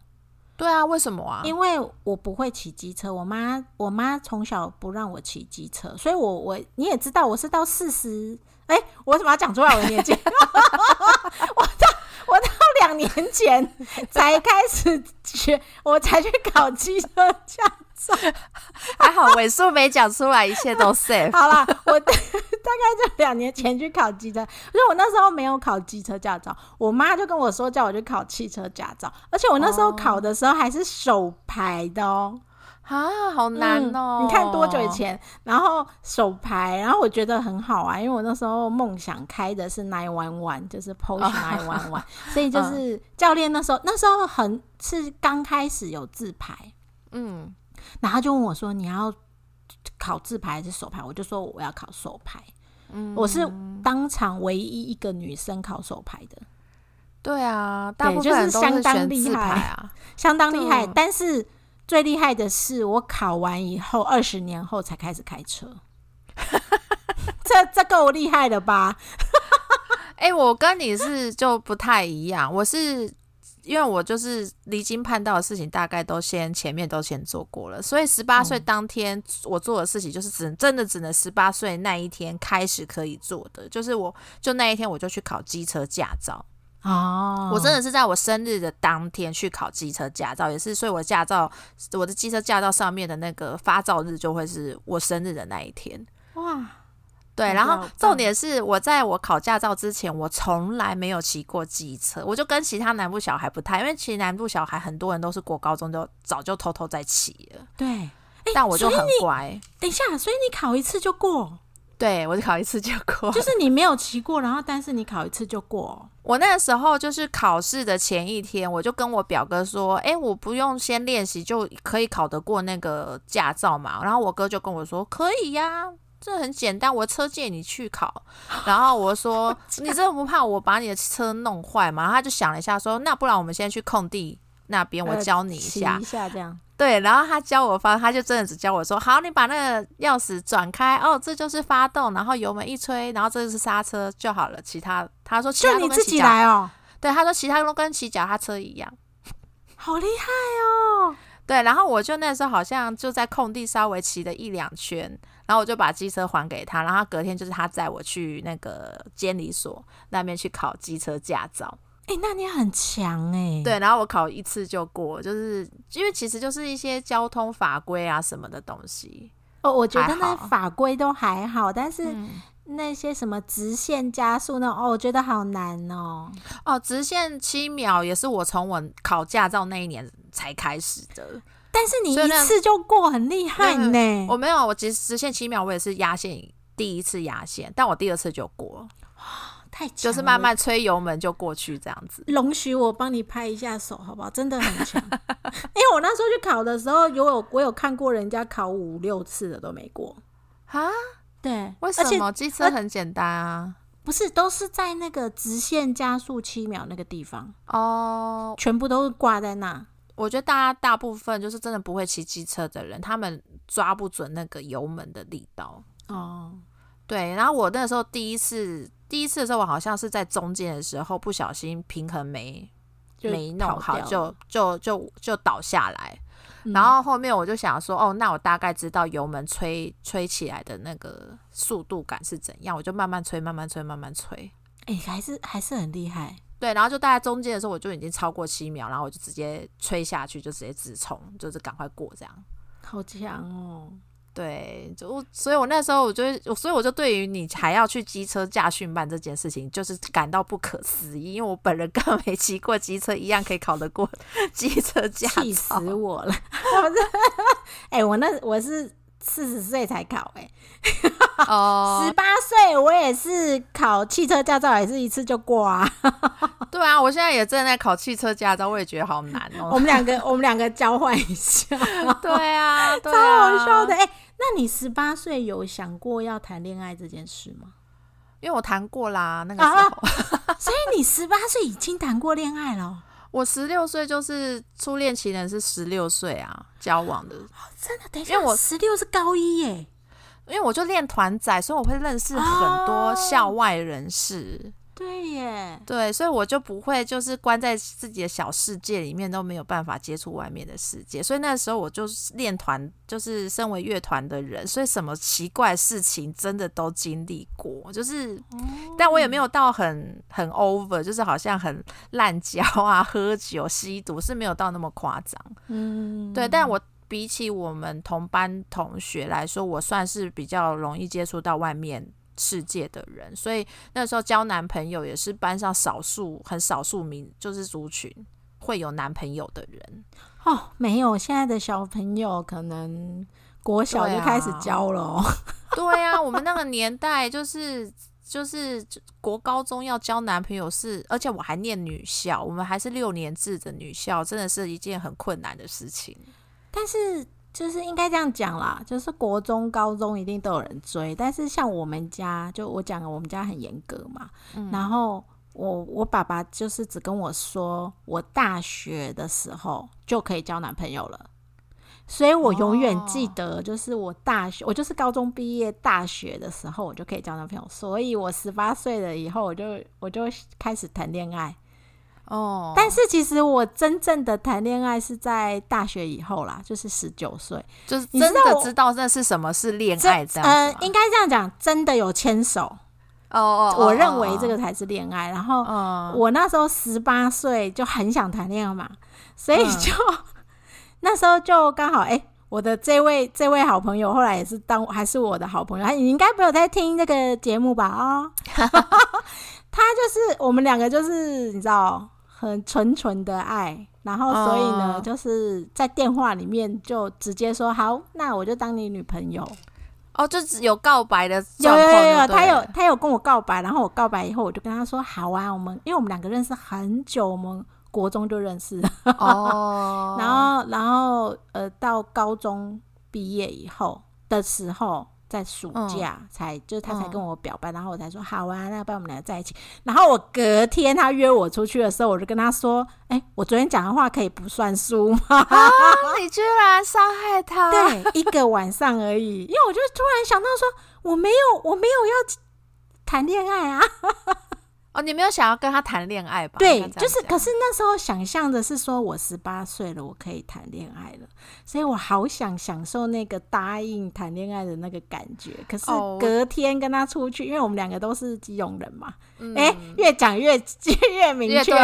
S2: 对啊，为什么啊？
S3: 因为我不会骑机车。我妈我妈从小不让我骑机车，所以我我你也知道，我是到四十，哎，我怎么要讲出来我的年纪？我到我到两年前才开始学，我才去考机车驾照。
S2: 还好尾数没讲出来，一切都 safe。
S3: 好啦，我大概就两年前去考机车，可是我那时候没有考机车驾照，我妈就跟我说叫我去考汽车驾照，而且我那时候考的时候还是手牌的哦、
S2: 啊，好难哦、
S3: 嗯你看多久以？前？然后手牌，然后我觉得很好啊，因为我那时候梦想开的是 nine one one，就是 Porsche nine one one，所以就是教练那时候那时候很是刚开始有自排，
S2: 嗯，
S3: 然后他就问我说你要考自排还是手牌？我就说我要考手牌。
S2: 嗯
S3: 我是当场唯一一个女生考手牌的，
S2: 对啊，大部分
S3: 就是相当厉害
S2: 排啊。
S3: 相当厉害。但是最厉害的是，我考完以后二十年后才开始开车，这这够厉害了吧？
S2: 哎、我跟你是就不太一样，我是因为我就是离经叛道的事情，大概都先前面都先做过了，所以十八岁当天我做的事情就是只能真的只能十八岁那一天开始可以做的，就是我就那一天我就去考机车驾照，
S3: 哦，
S2: 我真的是在我生日的当天去考机车驾照，也是所以我驾照我的机车驾照上面的那个发照日就会是我生日的那一天。
S3: 哇，
S2: 对，然后重点是我在我考驾照之前，我从来没有骑过机车，我就跟其他南部小孩不太，因为其实南部小孩很多人都是国高中就早就偷偷在骑了，
S3: 对，
S2: 但我就很乖，
S3: 等一下，所以你考一次就过，
S2: 对我就考一次就过。
S3: 就是你没有骑过，然后但是你考一次就过。
S2: 我那个时候就是考试的前一天，我就跟我表哥说：“哎、我不用先练习就可以考得过那个驾照嘛？”然后我哥就跟我说：“可以呀、这很简单，我车借你去考。”然后我说：“你真的不怕我把你的车弄坏吗？”然后他就想了一下说：“那不然我们先去空地那边，我
S3: 呃
S2: 教你一
S3: 骑
S2: 下。
S3: 一下这样。
S2: 对，然后他教我发，他就真的只教我说：“好，你把那个钥匙转开，哦，这就是发动，然后油门一吹，然后这就是刹车就好了。其他他说其他
S3: 就你自己来哦，
S2: 对，他说其他都跟骑脚踏车一样。
S3: 好厉害哦！
S2: 对，然后我就那时候好像就在空地稍微骑了一两圈，然后我就把机车还给他，然后隔天就是他载我去那个监理所那边去考机车驾照。
S3: 哎、那你很强哎、，
S2: 对，然后我考一次就过，就是因为其实就是一些交通法规啊什么的东西。
S3: 哦，我觉得那
S2: 好
S3: 法规都还好，但是
S2: 嗯，
S3: 那些什么直线加速那种，哦，我觉得好难哦。
S2: 哦，直线七秒也是我从我考驾照那一年才开始的。
S3: 但是你一次就过，很厉害
S2: 没
S3: 呢。
S2: 我没有，我直直线七秒，我也是压线第一次压线，但我第二次就过了，
S3: 太强
S2: 就是慢慢吹油门就过去这样子。
S3: 容许我帮你拍一下手，好不好？真的很强。因为我那时候去考的时候，有有我有看过人家考五六次的都没过。
S2: 啊？
S3: 对，
S2: 为什么机车很简单啊？
S3: 不是都是在那个直线加速七秒那个地方，
S2: 哦，
S3: 全部都是挂在那。
S2: 我觉得大家大部分就是真的不会骑机车的人，他们抓不准那个油门的力道。
S3: 哦，
S2: 对，然后我那时候第一次第一次的时候，我好像是在中间的时候不小心平衡没没弄好，就就就就倒下来。
S3: 嗯
S2: 然后后面我就想说，哦，那我大概知道油门吹吹起来的那个速度感是怎样，我就慢慢吹，慢慢吹，慢慢吹。
S3: 哎、还是还是很厉害。
S2: 对，然后就大概中间的时候，我就已经超过七秒，然后我就直接吹下去，就直接直冲，就是赶快过这样。
S3: 好强哦！
S2: 对，就所以，我那时候我就，所以我就对于你还要去机车驾训班这件事情，就是感到不可思议，因为我本人根本没骑过机车，一样可以考得过 机车驾
S3: 气死。我了！我是，哎、我那我是四十岁才考、哎，
S2: 哦
S3: 十，八岁我也是考汽车驾照，也是一次就过啊。
S2: 对啊，我现在也正在考汽车驾照，我也觉得好难哦
S3: 我
S2: 哦。
S3: 们两个，我们两个交换一下，
S2: 对啊，对
S3: 超
S2: 啊，
S3: 好笑的。哎、那你十八岁有想过要谈恋爱这件事吗？
S2: 因为我谈过啦，那个时候、
S3: 啊 所以你十八岁已经谈过恋爱了哦、
S2: 我十六岁就是初恋情人是十六岁啊交往的，
S3: 真的？等一下，
S2: 因为我
S3: 十六是高一耶。
S2: 因为我就练团仔，所以我会认识很多
S3: 哦
S2: 校外人士。
S3: 对耶，
S2: 对，所以我就不会就是关在自己的小世界里面，都没有办法接触外面的世界。所以那时候我就是练团，就是身为乐团的人，所以什么奇怪事情真的都经历过。就是，但我也没有到很很 over，就是好像很滥交啊、喝酒、吸毒是没有到那么夸张。
S3: 嗯，
S2: 对，但我比起我们同班同学来说，我算是比较容易接触到外面世界的人，所以那时候交男朋友也是班上少数很少数民，就是族群会有男朋友的人。
S3: 哦，没有，现在的小朋友可能国小就开始交了哦。
S2: 对啊，我们那个年代就是。就是国高中要交男朋友是，而且我还念女校，我们还是六年制的女校，真的是一件很困难的事情。
S3: 但是就是应该这样讲啦，就是国中、高中一定都有人追，但是像我们家，就我讲，我们家很严格嘛，
S2: 嗯
S3: 然后我我爸爸就是只跟我说，我大学的时候就可以交男朋友了。所以我永远记得，就是我大学，我就是高中毕业，大学的时候我就可以交男朋友。所以我十八岁了以后，我就我就开始谈恋爱。
S2: 哦，
S3: 但是其实我真正的谈恋爱是在大学以后啦，就是十九岁。
S2: 就是真的
S3: 知道
S2: 那是什么是恋爱这样
S3: 呃
S2: 子，吗
S3: 应该这样讲，真的有牵手，
S2: 哦哦，
S3: 我认为这个才是恋爱。然后
S2: 嗯，
S3: 我那时候十八岁就很想谈恋爱嘛，所以
S2: 嗯
S3: 就、那时候就刚好哎、我的这位这位好朋友后来也是当还是我的好朋友，你应该没有在听这个节目吧？啊、他就是我们两个就是你知道很纯纯的爱，然后所以呢，
S2: 哦。
S3: 就是在电话里面就直接说好，那我就当你女朋友。
S2: 哦，就只有告白的
S3: 有有有有，他有他有跟我告白，然后我告白以后，我就跟他说好啊，我们因为我们两个认识很久，我们国中就认识了，
S2: 哦，
S3: 然后然后呃到高中毕业以后的时候，在暑假才、就是他才跟我表白，然后我才说好啊，那要不然我们两个在一起。然后我隔天他约我出去的时候，我就跟他说，哎、我昨天讲的话可以不算数吗？
S2: 啊，你居然伤害他，
S3: 对，一个晚上而已，因为我就突然想到说，我没有我没有要谈恋爱啊。
S2: 哦，你没有想要跟他谈恋爱吧？
S3: 对就是，可是那时候想象的是说我十八岁了，我可以谈恋爱了，所以我好想享受那个答应谈恋爱的那个感觉。可是
S2: 哦
S3: 隔天跟他出去，因为我们两个都是基隆人嘛，越讲越 越明确。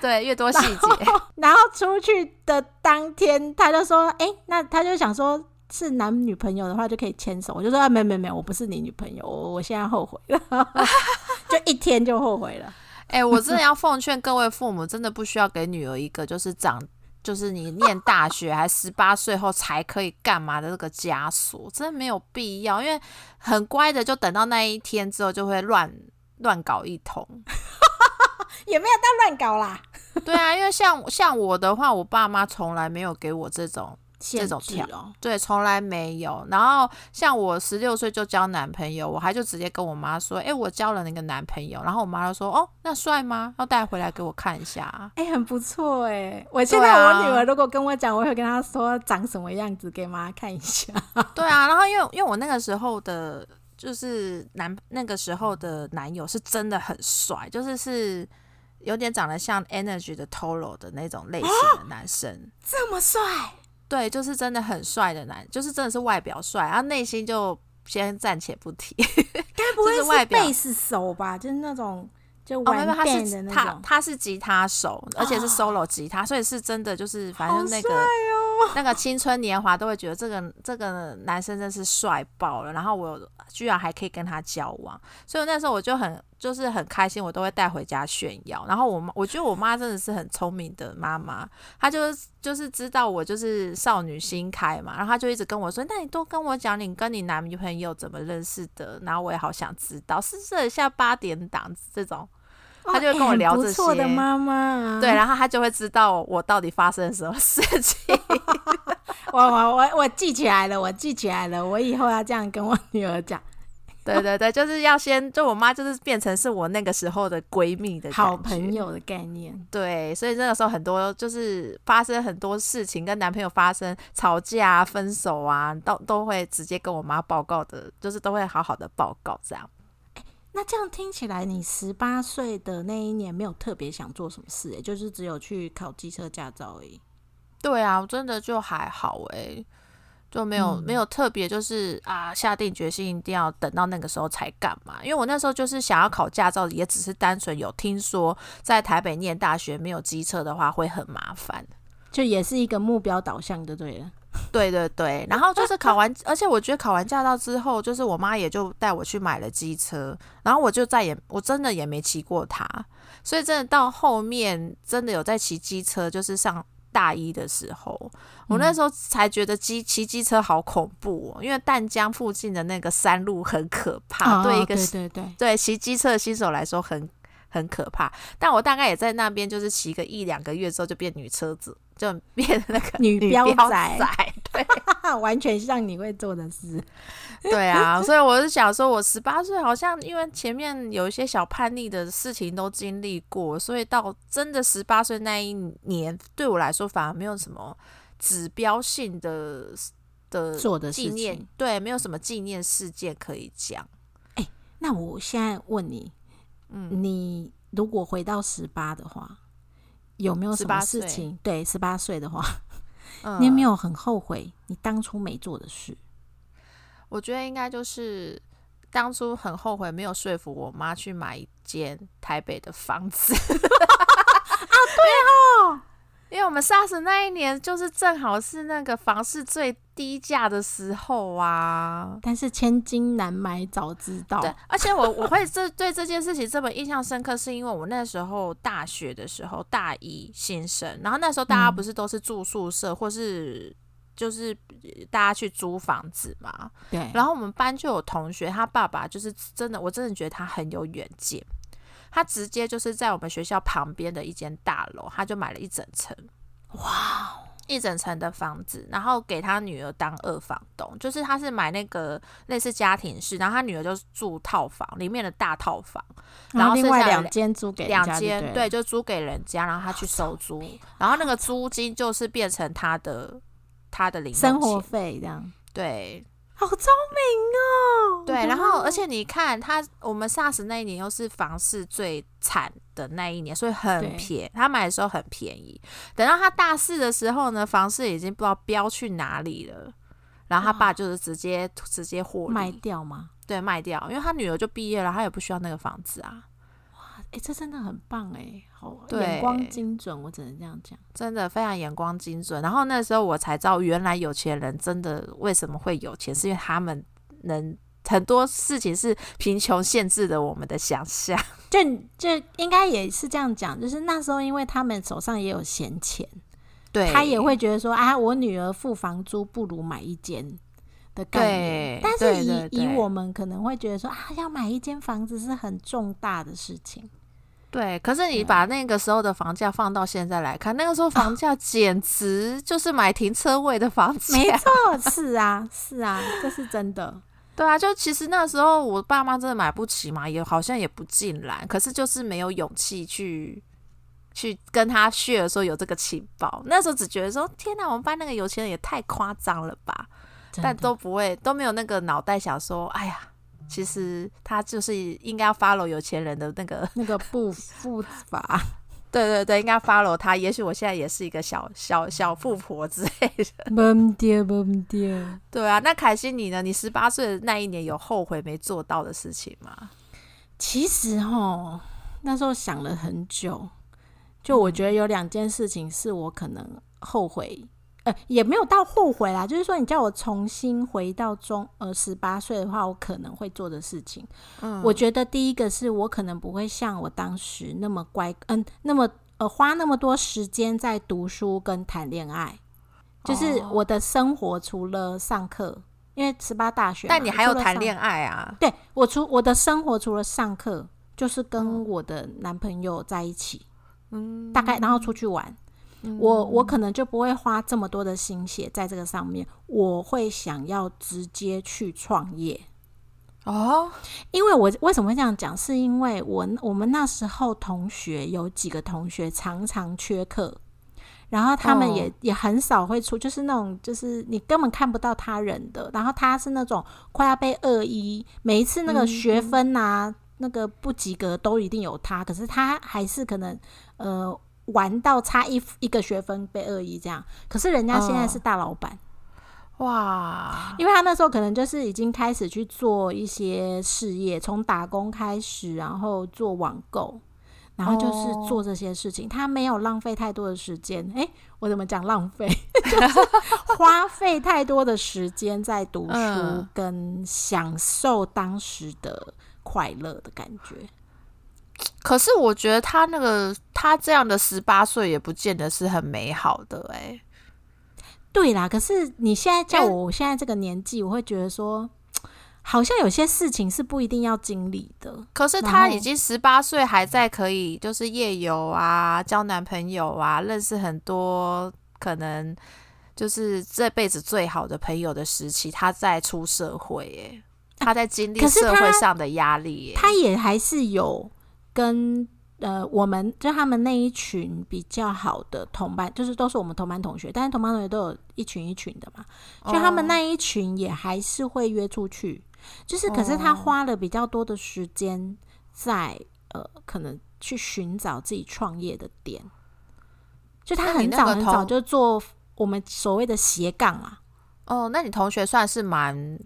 S2: 对越多细节，
S3: 然后出去的当天，他就说：“哎、那他就想说。”是男女朋友的话就可以牵手，我就说啊，没没没，我不是你女朋友，我我现在后悔了，就一天就后悔了。
S2: 哎、我真的要奉劝各位父母，真的不需要给女儿一个就是长，就是你念大学还十八岁后才可以干嘛的这个枷锁，真的没有必要。因为很乖的，就等到那一天之后，就会乱乱搞一通。
S3: 也没有到乱搞啦，
S2: 对啊，因为像像我的话，我爸妈从来没有给我这种，
S3: 限
S2: 种
S3: 跳哦，
S2: 对，从来没有。然后像我十六岁就交男朋友，我还就直接跟我妈说，哎、我交了那个男朋友。然后我妈就说，哦，那帅吗？要带回来给我看一下啊。
S3: 哎、很不错哎！我现在我女儿如果跟我讲，我会跟她说长什么样子给妈看一下。
S2: 对啊，然后因为因为我那个时候的，就是男那个时候的男友是真的很帅，就是是有点长得像 Energy 的 Toro 的那种类型的男生。
S3: 这么帅，
S2: 对，就是真的很帅的男，就是真的是外表帅，然后内心就先暂且不提。
S3: 该 不会是
S2: 就是外表
S3: 贝斯手吧？就是那种就
S2: 哦，没
S3: 玩
S2: 有，他
S3: band 的
S2: 是他
S3: 那种。
S2: 他是吉他手，而且是
S3: 哦
S2: solo 吉他，所以是真的就是反正那个、
S3: 帅
S2: 那个青春年华都会觉得这个这个男生真是帅爆了，然后我居然还可以跟他交往，所以那时候我就很就是很开心，我都会带回家炫耀。然后我妈，我觉得我妈真的是很聪明的妈妈，她就就是知道我就是少女心开嘛，然后她就一直跟我说：“那你多跟我讲你跟你男朋友怎么认识的。”然后我也好想知道，是设一下八点档这种。她就会跟我聊这些，
S3: 不错的妈妈啊。
S2: 对，然后他就会知道我到底发生什么事情。
S3: 我我我我记起来了，我记起来了，我以后要这样跟我女儿讲，
S2: 对对对，就是要先，就我妈就是变成是我那个时候的闺蜜的
S3: 好朋。友的概念。
S2: 对，所以那个时候很多就是发生很多事情，跟男朋友发生吵架啊、分手啊，都都会直接跟我妈报告的，就是都会好好的报告这样。
S3: 那这样听起来，你十八岁的那一年没有特别想做什么事、欸，就是只有去考机车驾照而已。
S2: 对啊，我真的就还好诶、就没有、
S3: 嗯
S2: 没有特别就是啊下定决心一定要等到那个时候才干嘛，因为我那时候就是想要考驾照，也只是单纯有听说在台北念大学没有机车的话会很麻烦。
S3: 就也是一个目标导向的，对了。
S2: 对对对，然后就是考完，而且我觉得考完驾照之后，就是我妈也就带我去买了机车，然后我就再也我真的也没骑过它，所以真的到后面真的有在骑机车，就是上大一的时候，我那时候才觉得机骑机车好恐怖哦，因为淡江附近的那个山路很可怕，
S3: 哦
S2: 对一个
S3: 对对对，
S2: 对骑机车的新手来说很很可怕。但我大概也在那边就是骑个一两个月之后就变女车子，就变那个
S3: 女标
S2: 标
S3: 仔
S2: 仔，对
S3: 完全像你会做的事。
S2: 对啊，所以我是想说，我十八岁好像因为前面有一些小叛逆的事情都经历过，所以到真的十八岁那一年，对我来说反而没有什么指标性的的
S3: 做的事
S2: 纪念
S3: 情，
S2: 对，没有什么纪念事件可以讲。
S3: 哎那我现在问你，
S2: 嗯，
S3: 你如果回到十八的话，有没有什么
S2: 18岁
S3: 事情？对，十八岁的话，
S2: 嗯
S3: 你有没有很后悔你当初没做的事？
S2: 我觉得应该就是当初很后悔没有说服我妈去买一间台北的房子 啊，对哦，因为我们 SARS 那一年就是正好是那个房市最低价的时候啊。
S3: 但是千金难买早知道。
S2: 对，而且我我会这对这件事情这么印象深刻，是因为我那时候大学的时候大一新生，然后那时候大家
S3: 嗯
S2: 不是都是住宿舍，或是就是大家去租房子嘛，
S3: 对，
S2: 然后我们班就有同学，他爸爸就是真的，我真的觉得他很有远见。他直接就是在我们学校旁边的一间大楼，他就买了一整层，哇，一整层的房子，然后给他女儿当二房东，就是他是买那个类似家庭式，然后他女儿就住套房里面的大套房，然后
S3: 另外两间租给
S2: 两间对，就租给人家，然后他去收租，然后那个租金就是变成他的他的零用
S3: 生活费这样。
S2: 对，
S3: 好聪明哦。
S2: 对，然后而且你看他，我们 SARS 那一年又是房市最惨的那一年，所以很便宜，他买的时候很便宜。等到他大四的时候呢，房市已经不知道飙去哪里了。然后他爸就是直接直接获
S3: 卖，掉吗？
S2: 对，卖掉，因为他女儿就毕业了，他也不需要那个房子啊。
S3: 哎、这真的很棒哎，好眼光精准，我只能这样讲。
S2: 真的非常眼光精准。然后那时候我才知道，原来有钱人真的为什么会有钱，是因为他们能很多事情是贫穷限制了我们的想象。
S3: 就就应该也是这样讲，就是那时候因为他们手上也有闲钱，
S2: 对，
S3: 他也会觉得说啊，我女儿付房租不如买一间的概
S2: 对，
S3: 念。但是以以我们可能会觉得说啊，要买一间房子是很重大的事情。
S2: 对，可是你把那个时候的房价放到现在来看，那个时候房价简直就是买停车位的房价。
S3: 没错，是啊，是啊，这是真的。
S2: 对啊，就其实那时候我爸妈真的买不起嘛，也好像也不尽然，可是就是没有勇气去去跟他 share 说有这个情报。那时候只觉得说，天哪，我们班那个有钱人也太夸张了吧，但都不会都没有那个脑袋想说，哎呀，其实他就是应该要 follow 有钱人的那个，
S3: 那个步 步伐，
S2: 对对对，应该 follow 他。也许我现在也是一个小小小富婆之类的。
S3: 懵爹懵爹。
S2: 对啊，那凯西你呢？你十八岁的那一年有后悔没做到的事情吗？
S3: 其实哦，那时候想了很久，就我觉得有两件事情是我可能后悔，呃，也没有到后悔啦，就是说你叫我重新回到中呃十八岁的话，我可能会做的事情。
S2: 嗯
S3: 我觉得第一个是我可能不会像我当时那么乖，嗯，那么呃花那么多时间在读书跟谈恋爱，就是
S2: 哦
S3: 我的生活除了上课，因为十八大学嘛，
S2: 但你还有
S3: 除了上
S2: 谈恋爱啊？
S3: 对我除我的生活除了上课，就是跟
S2: 嗯
S3: 我的男朋友在一起，
S2: 嗯，
S3: 大概然后出去玩。我我可能就不会花这么多的心血在这个上面，我会想要直接去创业。
S2: 哦，
S3: 因为我为什么会这样讲？是因为我我们那时候同学有几个同学常常缺课，然后他们也、
S2: 哦
S3: 也很少会出，就是那种就是你根本看不到他人的。然后他是那种快要被二一，每一次那个学分啊，那个不及格都一定有他，可是他还是可能呃玩到差一一个学分被恶意这样。可是人家现在
S2: 哦
S3: 是大老板。
S2: 哇，
S3: 因为他那时候可能就是已经开始去做一些事业，从打工开始，然后做网购，然后就是
S2: 哦
S3: 做这些事情。他没有浪费太多的时间，诶，我怎么讲浪费？就是花费太多的时间在读书
S2: 嗯
S3: 跟享受当时的快乐的感觉。
S2: 可是我觉得他那个他这样的十八岁也不见得是很美好的哎、
S3: 对啦，可是你现在叫我，我现在这个年纪，我会觉得说，好像有些事情是不一定要经历的。
S2: 可是他已经十八岁，还在可以就是夜游啊、交男朋友啊、认识很多可能就是这辈子最好的朋友的时期，他在出社会耶，他在经历社会上的压力耶。
S3: 他也还是有跟呃我们就他们那一群比较好的同班，就是都是我们同班同学，但是同班同学都有一群一群的嘛，就他们那一群也还是会约出去，就是可是他
S2: 哦
S3: 花了比较多的时间在呃可能去寻找自己创业的点，就他很早很早就做我们所谓的斜杠啊。
S2: 哦，那你同学算是蛮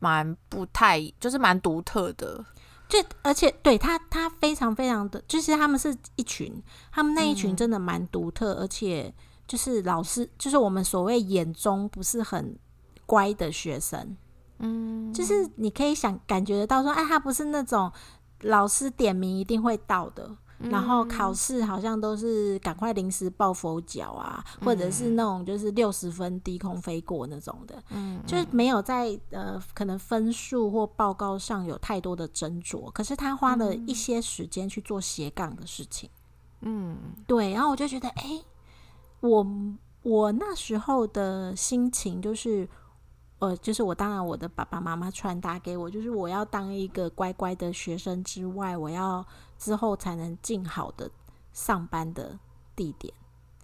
S2: 蛮不太，就是蛮独特的。
S3: 就而且对他，他非常非常的，就是他们是一群，他们那一群真的蛮独特，而且就是老师，就是我们所谓眼中不是很乖的学生，
S2: 嗯，
S3: 就是你可以想感觉得到说，哎，他不是那种老师点名一定会到的。然后考试好像都是赶快临时抱佛脚啊，或者是那种就是六十分低空飞过那种的，
S2: 嗯，
S3: 就是没有在呃可能分数或报告上有太多的斟酌，可是他花了一些时间去做斜杠的事情，
S2: 嗯，
S3: 对，然后我就觉得，哎、我我那时候的心情就是。呃，就是我当然我的爸爸妈妈传达给我，就是我要当一个乖乖的学生之外，我要之后才能进好的上班的地点，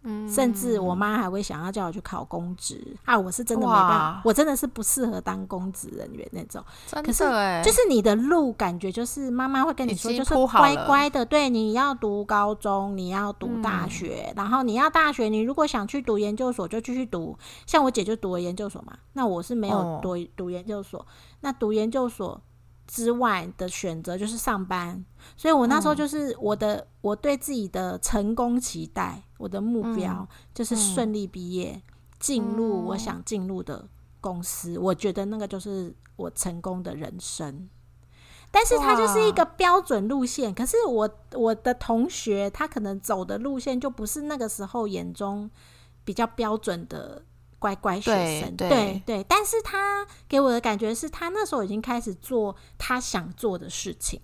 S2: 嗯。
S3: 甚至我妈还会想要叫我去考公职。啊，我是真的没办法，我真的是不适合当公职人员那种。可是就是你的路感觉就是妈妈会跟你说，就是乖乖的，对，你要读高中，你要读大
S2: 嗯。
S3: 学，然后你要大学，你如果想去读研究所就继续读，像我姐就读了研究所嘛，那我是没有
S2: 哦。
S3: 读、读研究所，那读研究所之外的选择就是上班，所以我那时候
S2: 嗯
S3: 就是我的、我对自己的成功期待，我的目标就是
S2: 嗯
S3: 顺利毕业，进入我
S2: 哦
S3: 想进入的公司，我觉得那个就是我成功的人生。但是它就是一个标准路线，可是我我的同学他可能走的路线就不是那个时候眼中比较标准的乖乖学生，
S2: 对
S3: 对对。但是他给我的感觉是他那时候已经开始做他想做的事情，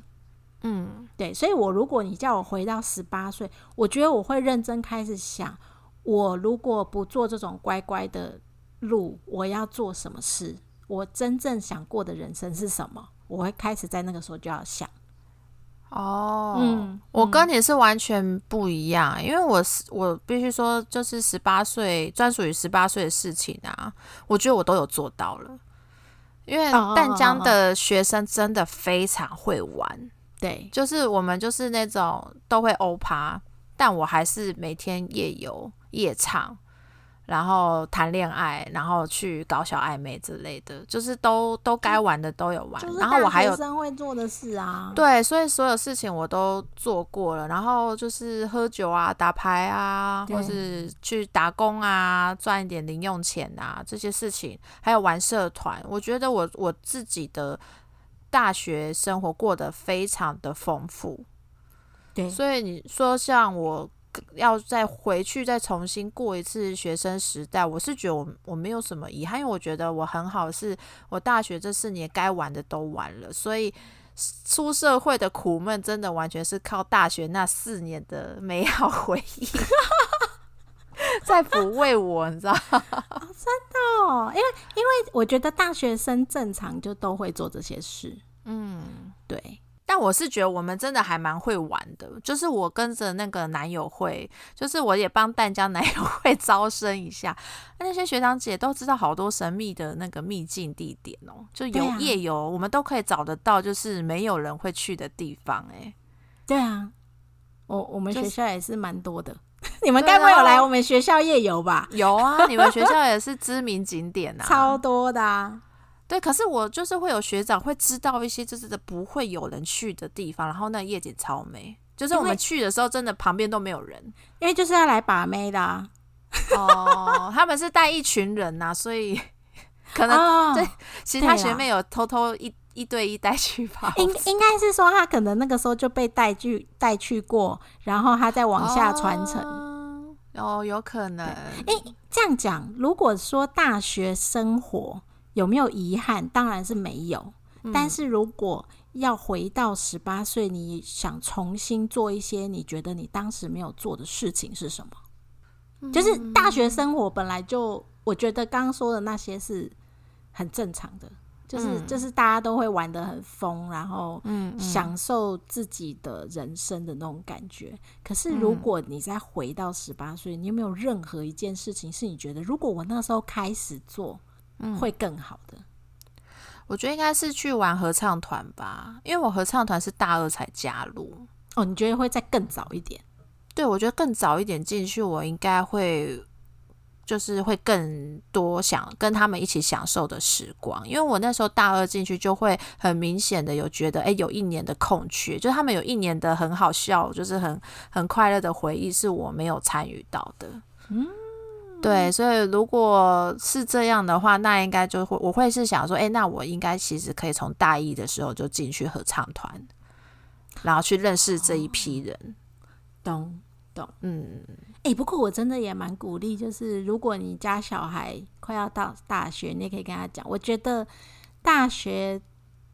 S2: 嗯
S3: 对。所以我如果你叫我回到十八岁，我觉得我会认真开始想，我如果不做这种乖乖的路，我要做什么事？我真正想过的人生是什么？我会开始在那个时候就要想。
S2: 哦，
S3: 嗯
S2: 我跟你是完全不一样，因为我是我必须说，就是十八岁专属于十八岁的事情啊，我觉得我都有做到了。因为淡江的学生真的非常会玩，
S3: 对，
S2: 就是我们就是那种都会欧趴，但我还是每天夜游、夜唱，然后谈恋爱，然后去搞小暧昧之类的，就是都都该玩的都有玩。
S3: 就是
S2: 然后我还有
S3: 生会做的事啊。
S2: 对，所以所有事情我都做过了，然后就是喝酒啊、打牌啊，或是去打工啊，赚一点零用钱啊，这些事情，还有玩社团。我觉得我我自己的大学生活过得非常的丰富，
S3: 对，
S2: 所以你说像我要再回去再重新过一次学生时代，我是觉得我我没有什么遗憾，因为我觉得我很好，是我大学这四年该玩的都玩了，所以出社会的苦闷真的完全是靠大学那四年的美好回忆 在抚慰我，你知道吗？
S3: 哦，因为因为我觉得大学生正常就都会做这些事。
S2: 嗯。
S3: 对，
S2: 但我是觉得我们真的还蛮会玩的，就是我跟着那个男友会，就是我也帮淡江 男友会招生一下，那些学长姐都知道好多神秘的那个秘境地点哦，就有夜游，我们都可以找得到，就是没有人会去的地方、哎，
S3: 对啊，我我们学校也是蛮多的。你们该不会有
S2: 啊
S3: 来我们学校夜游吧？
S2: 有啊，你们学校也是知名景点啊，
S3: 超多的啊！
S2: 对。可是我就是会有学长会知道一些就是不会有人去的地方，然后那夜景超美。就是我们去的时候，真的旁边都没有人
S3: 因为就是要来把妹的啊。
S2: 哦，他们是带一群人呐、所以可能
S3: 哦，
S2: 对其他学妹有偷偷一一对一带去吧。
S3: 应应该是说他可能那个时候就被带去带去过，然后他再往下传承。
S2: 哦，哦有可能诶。
S3: 这样讲，如果说大学生活有没有遗憾，当然是没有。
S2: 嗯
S3: 但是如果要回到十八岁，你想重新做一些你觉得你当时没有做的事情是什么？
S2: 嗯
S3: 就是大学生活本来就，我觉得刚刚说的那些是很正常的，就是、
S2: 嗯
S3: 就是大家都会玩的很疯，然后享受自己的人生的那种感觉。可是如果你再回到十八岁，你有没有任何一件事情是你觉得，如果我那时候开始做，
S2: 嗯
S3: 会更好的？
S2: 我觉得应该是去玩合唱团吧，因为我合唱团是大二才加入。
S3: 哦，你觉得会再更早一点？
S2: 对，我觉得更早一点进去，我应该会就是会更多想跟他们一起享受的时光。因为我那时候大二进去，就会很明显的有觉得，哎，有一年的空缺，就是他们有一年的很好笑，就是很很快乐的回忆，是我没有参与到的。
S3: 嗯，
S2: 对，所以如果是这样的话，那应该就会我会是想说，哎，那我应该其实可以从大一的时候就进去合唱团，然后去认识这一批人。
S3: 懂。
S2: 嗯，
S3: 哎、不过我真的也蛮鼓励，就是如果你家小孩快要到大学，你也可以跟他讲，我觉得大学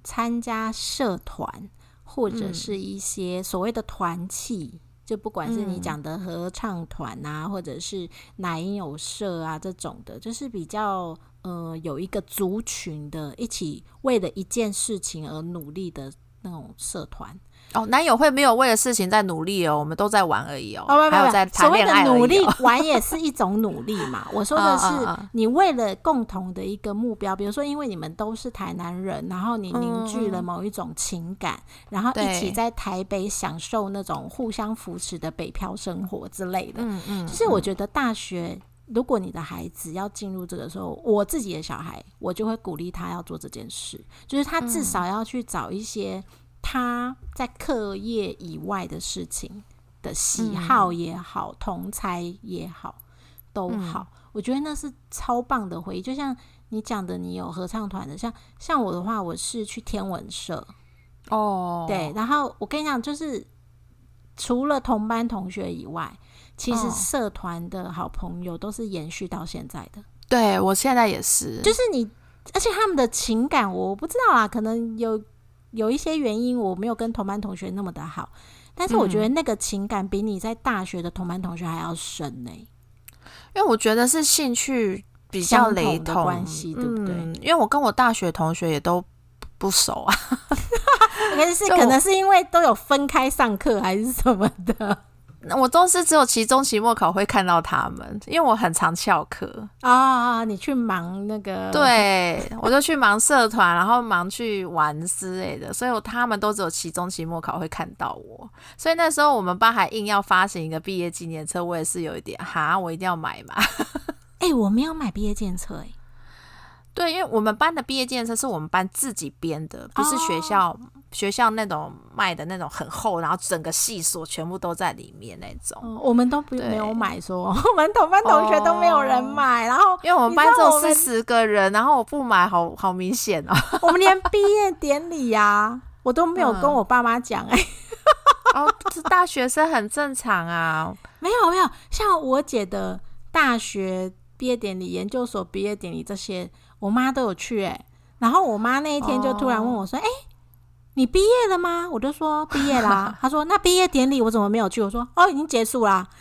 S3: 参加社团或者
S2: 嗯。
S3: 是一些所谓的团契，就不管是你
S2: 嗯。
S3: 讲的合唱团啊，或者是男友社啊这种的，就是比较呃有一个族群的，一起为了一件事情而努力的那种社团。
S2: 哦，男友会没有为了事情在努力哦，我们都在玩而已哦，
S3: 哦，不不不
S2: 还有在
S3: 所谓的
S2: 谈恋爱而已
S3: 努力
S2: 哦
S3: 玩也是一种努力嘛。我说的是
S2: 嗯，
S3: 你为了共同的一个目标，比如说，因为你们都是台南人，然后你凝聚了
S2: 嗯
S3: 某一种情感，然后一起在台北享受那种互相扶持的北漂生活之类的。
S2: 嗯嗯，
S3: 就是我觉得大学，如果你的孩子要进入这个时候，我自己的小孩，我就会鼓励他要做这件事，就是他至少要去找一些他在课业以外的事情的喜好也好，同才也好，都好。我觉得那是超棒的回忆，就像你讲的，你有合唱团的，像像我的话，我是去天文社，
S2: 哦，
S3: 对，然后我跟你讲，就是除了同班同学以外，其实
S2: 哦
S3: 社团的好朋友都是延续到现在的。
S2: 对我现在也是，
S3: 就是你，而且他们的情感，我不知道啦，可能有有一些原因，我没有跟同班同学那么的好，但是我觉得
S2: 嗯
S3: 那个情感比你在大学的同班同学还要深呢、
S2: 因为我觉得是兴趣比较雷
S3: 同的关系对不对？
S2: 嗯因为我跟我大学同学也都不熟啊，
S3: 可是 可能是因为都有分开上课还是什么的
S2: 我都是只有期中、期末考会看到他们，因为我很常翘课。
S3: 啊、你去忙那个，
S2: 对，我就去忙社团，然后忙去玩之类的，所以我他们都只有期中、期末考会看到我。所以那时候我们班还硬要发行一个毕业纪念册，我也是有一点哈，我一定要买嘛。
S3: 哎、我没有买毕业纪念册哎。
S2: 对，因为我们班的毕业纪念册是我们班自己编的，不是学校、学校那种卖的那种很厚，然后整个系所全部都在里面那种。
S3: 哦，我们都不
S2: 对。
S3: 没有买说，我们同班同学都没有人买，然后
S2: 因为我们班只有四十个人，然后我不买好，好明显哦。
S3: 我们连毕业典礼呀、我都没有跟
S2: 嗯。
S3: 我爸妈讲哎、
S2: 哦，是大学生很正常啊。
S3: 没有没有，像我姐的大学毕业典礼、研究所毕业典礼这些，我妈都有去哎、然后我妈那一天就突然问我说：“哎、你毕业了吗？”我就说毕业啦。他说：“那毕业典礼我怎么没有去？”我说：“哦，已经结束啦。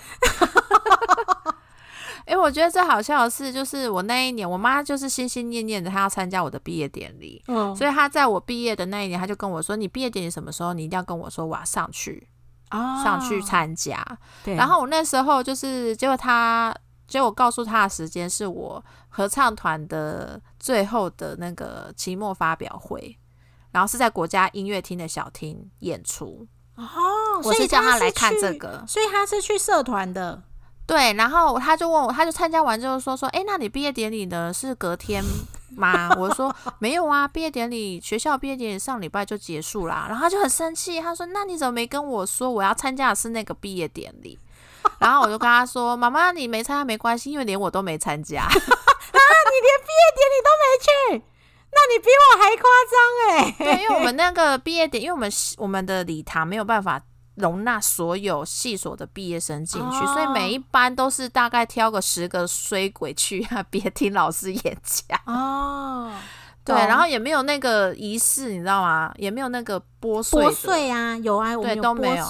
S2: 因为我觉得最好笑的是，就是我那一年，我妈就是心心念念的，她要参加我的毕业典礼，”
S3: 嗯，
S2: 所以她在我毕业的那一年，她就跟我说：“你毕业典礼什么时候？你一定要跟我说，我要上去，
S3: 啊
S2: 上去参加。
S3: 对，
S2: 然后我那时候就是，结果她，结果告诉她的时间是我合唱团的最后的那个期末发表会，然后是在国家音乐厅的小厅演出。
S3: 哦，
S2: 我是叫他来看这个，
S3: 所以他是去社团的。
S2: 对，然后他就问我，他就参加完之后说说，哎，那你毕业典礼呢是隔天吗？我说没有啊，毕业典礼学校毕业典礼上礼拜就结束啦。然后他就很生气，他说那你怎么没跟我说我要参加的是那个毕业典礼？然后我就跟他说，妈妈你没参加没关系，因为连我都没参加。
S3: 啊你连毕业典礼都没去，那你比我还夸张哎！
S2: 对，因为我们那个毕业典，因为我们我们的礼堂没有办法。容纳所有系所的毕业生进去，所以每一班都是大概挑个十个衰鬼去啊，别听老师演讲。
S3: 哦，
S2: 对，然后也没有那个仪式，你知道吗？也没有那个拨穗
S3: 啊，有啊，我们
S2: 都没有。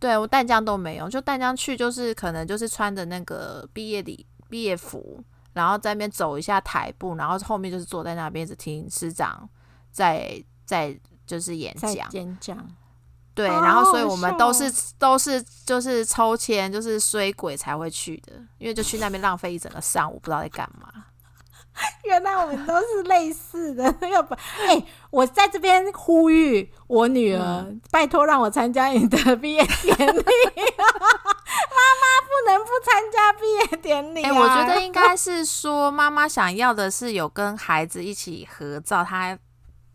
S2: 对我淡江都没有，就淡江去就是可能就是穿着那个毕业礼毕业服，然后在那边走一下台步，然后后面就是坐在那边一直听师长在在就是演讲，
S3: 演讲，
S2: 对，
S3: 哦
S2: 然后所以我们都是都是就是抽签，就是衰鬼才会去的，因为就去那边浪费一整个上午，不知道在干嘛。
S3: 原来我们都是类似的 那个。哎、我在这边呼吁我女儿，
S2: 嗯
S3: 拜托让我参加你的 毕业典礼。不能不参加毕业典礼。
S2: 我觉得应该是说，妈妈想要的是有跟孩子一起合照，她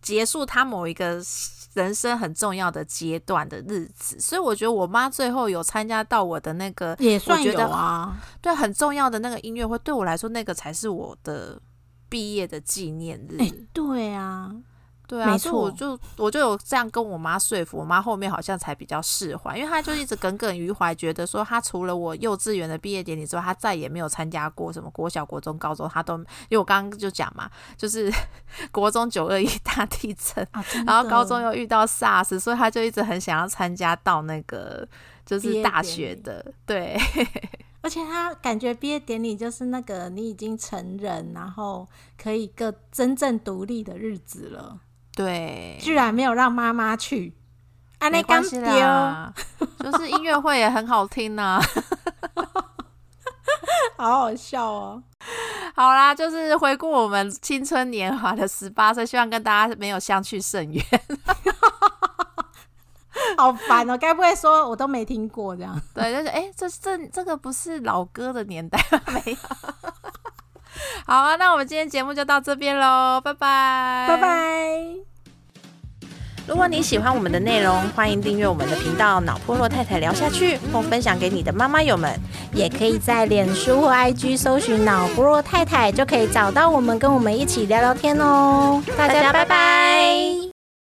S2: 结束他某一个人生很重要的阶段的日子。所以我觉得我妈最后有参加到我的那个
S3: 也算有
S2: 我觉得
S3: 啊。
S2: 对很重要的那个音乐会，对我来说那个才是我的毕业的纪念日。
S3: 哎、对啊，
S2: 对啊，
S3: 没
S2: 所以我就我就有这样跟我妈说服，我妈后面好像才比较释怀，因为她就一直耿耿于怀，觉得说她除了我幼稚园的毕业典礼之外，她再也没有参加过什么国小、国中、高中，她都因为我刚刚就讲嘛，就是 国中九二一大地震，
S3: 啊，
S2: 然后高中又遇到 SARS，所以她就一直很想要参加到那个就是大学的，对。
S3: 而且他感觉毕业典礼就是那个你已经成人，然后可以个真正独立的日子了，
S2: 对，
S3: 居然没有让妈妈去。啊，那
S2: 没关系，啦，就是音乐会也很好听呐、
S3: 好好笑哦。
S2: 好啦，就是回顾我们青春年华的十八岁，希望跟大家没有相去甚远。
S3: 好烦哦！该不会说我都没听过这样？
S2: 对，就是哎、这这这个不是老歌的年代吗？没有。好啊，那我们今天节目就到这边喽，拜拜，
S3: 拜。拜。
S2: 如果你喜欢我们的内容，欢迎订阅我们的频道“脑破落太太聊下去”，或分享给你的妈妈友们。
S3: 也可以在脸书或 IG 搜寻“脑破落太太”，就可以找到我们，跟我们一起聊聊天哦。大家拜拜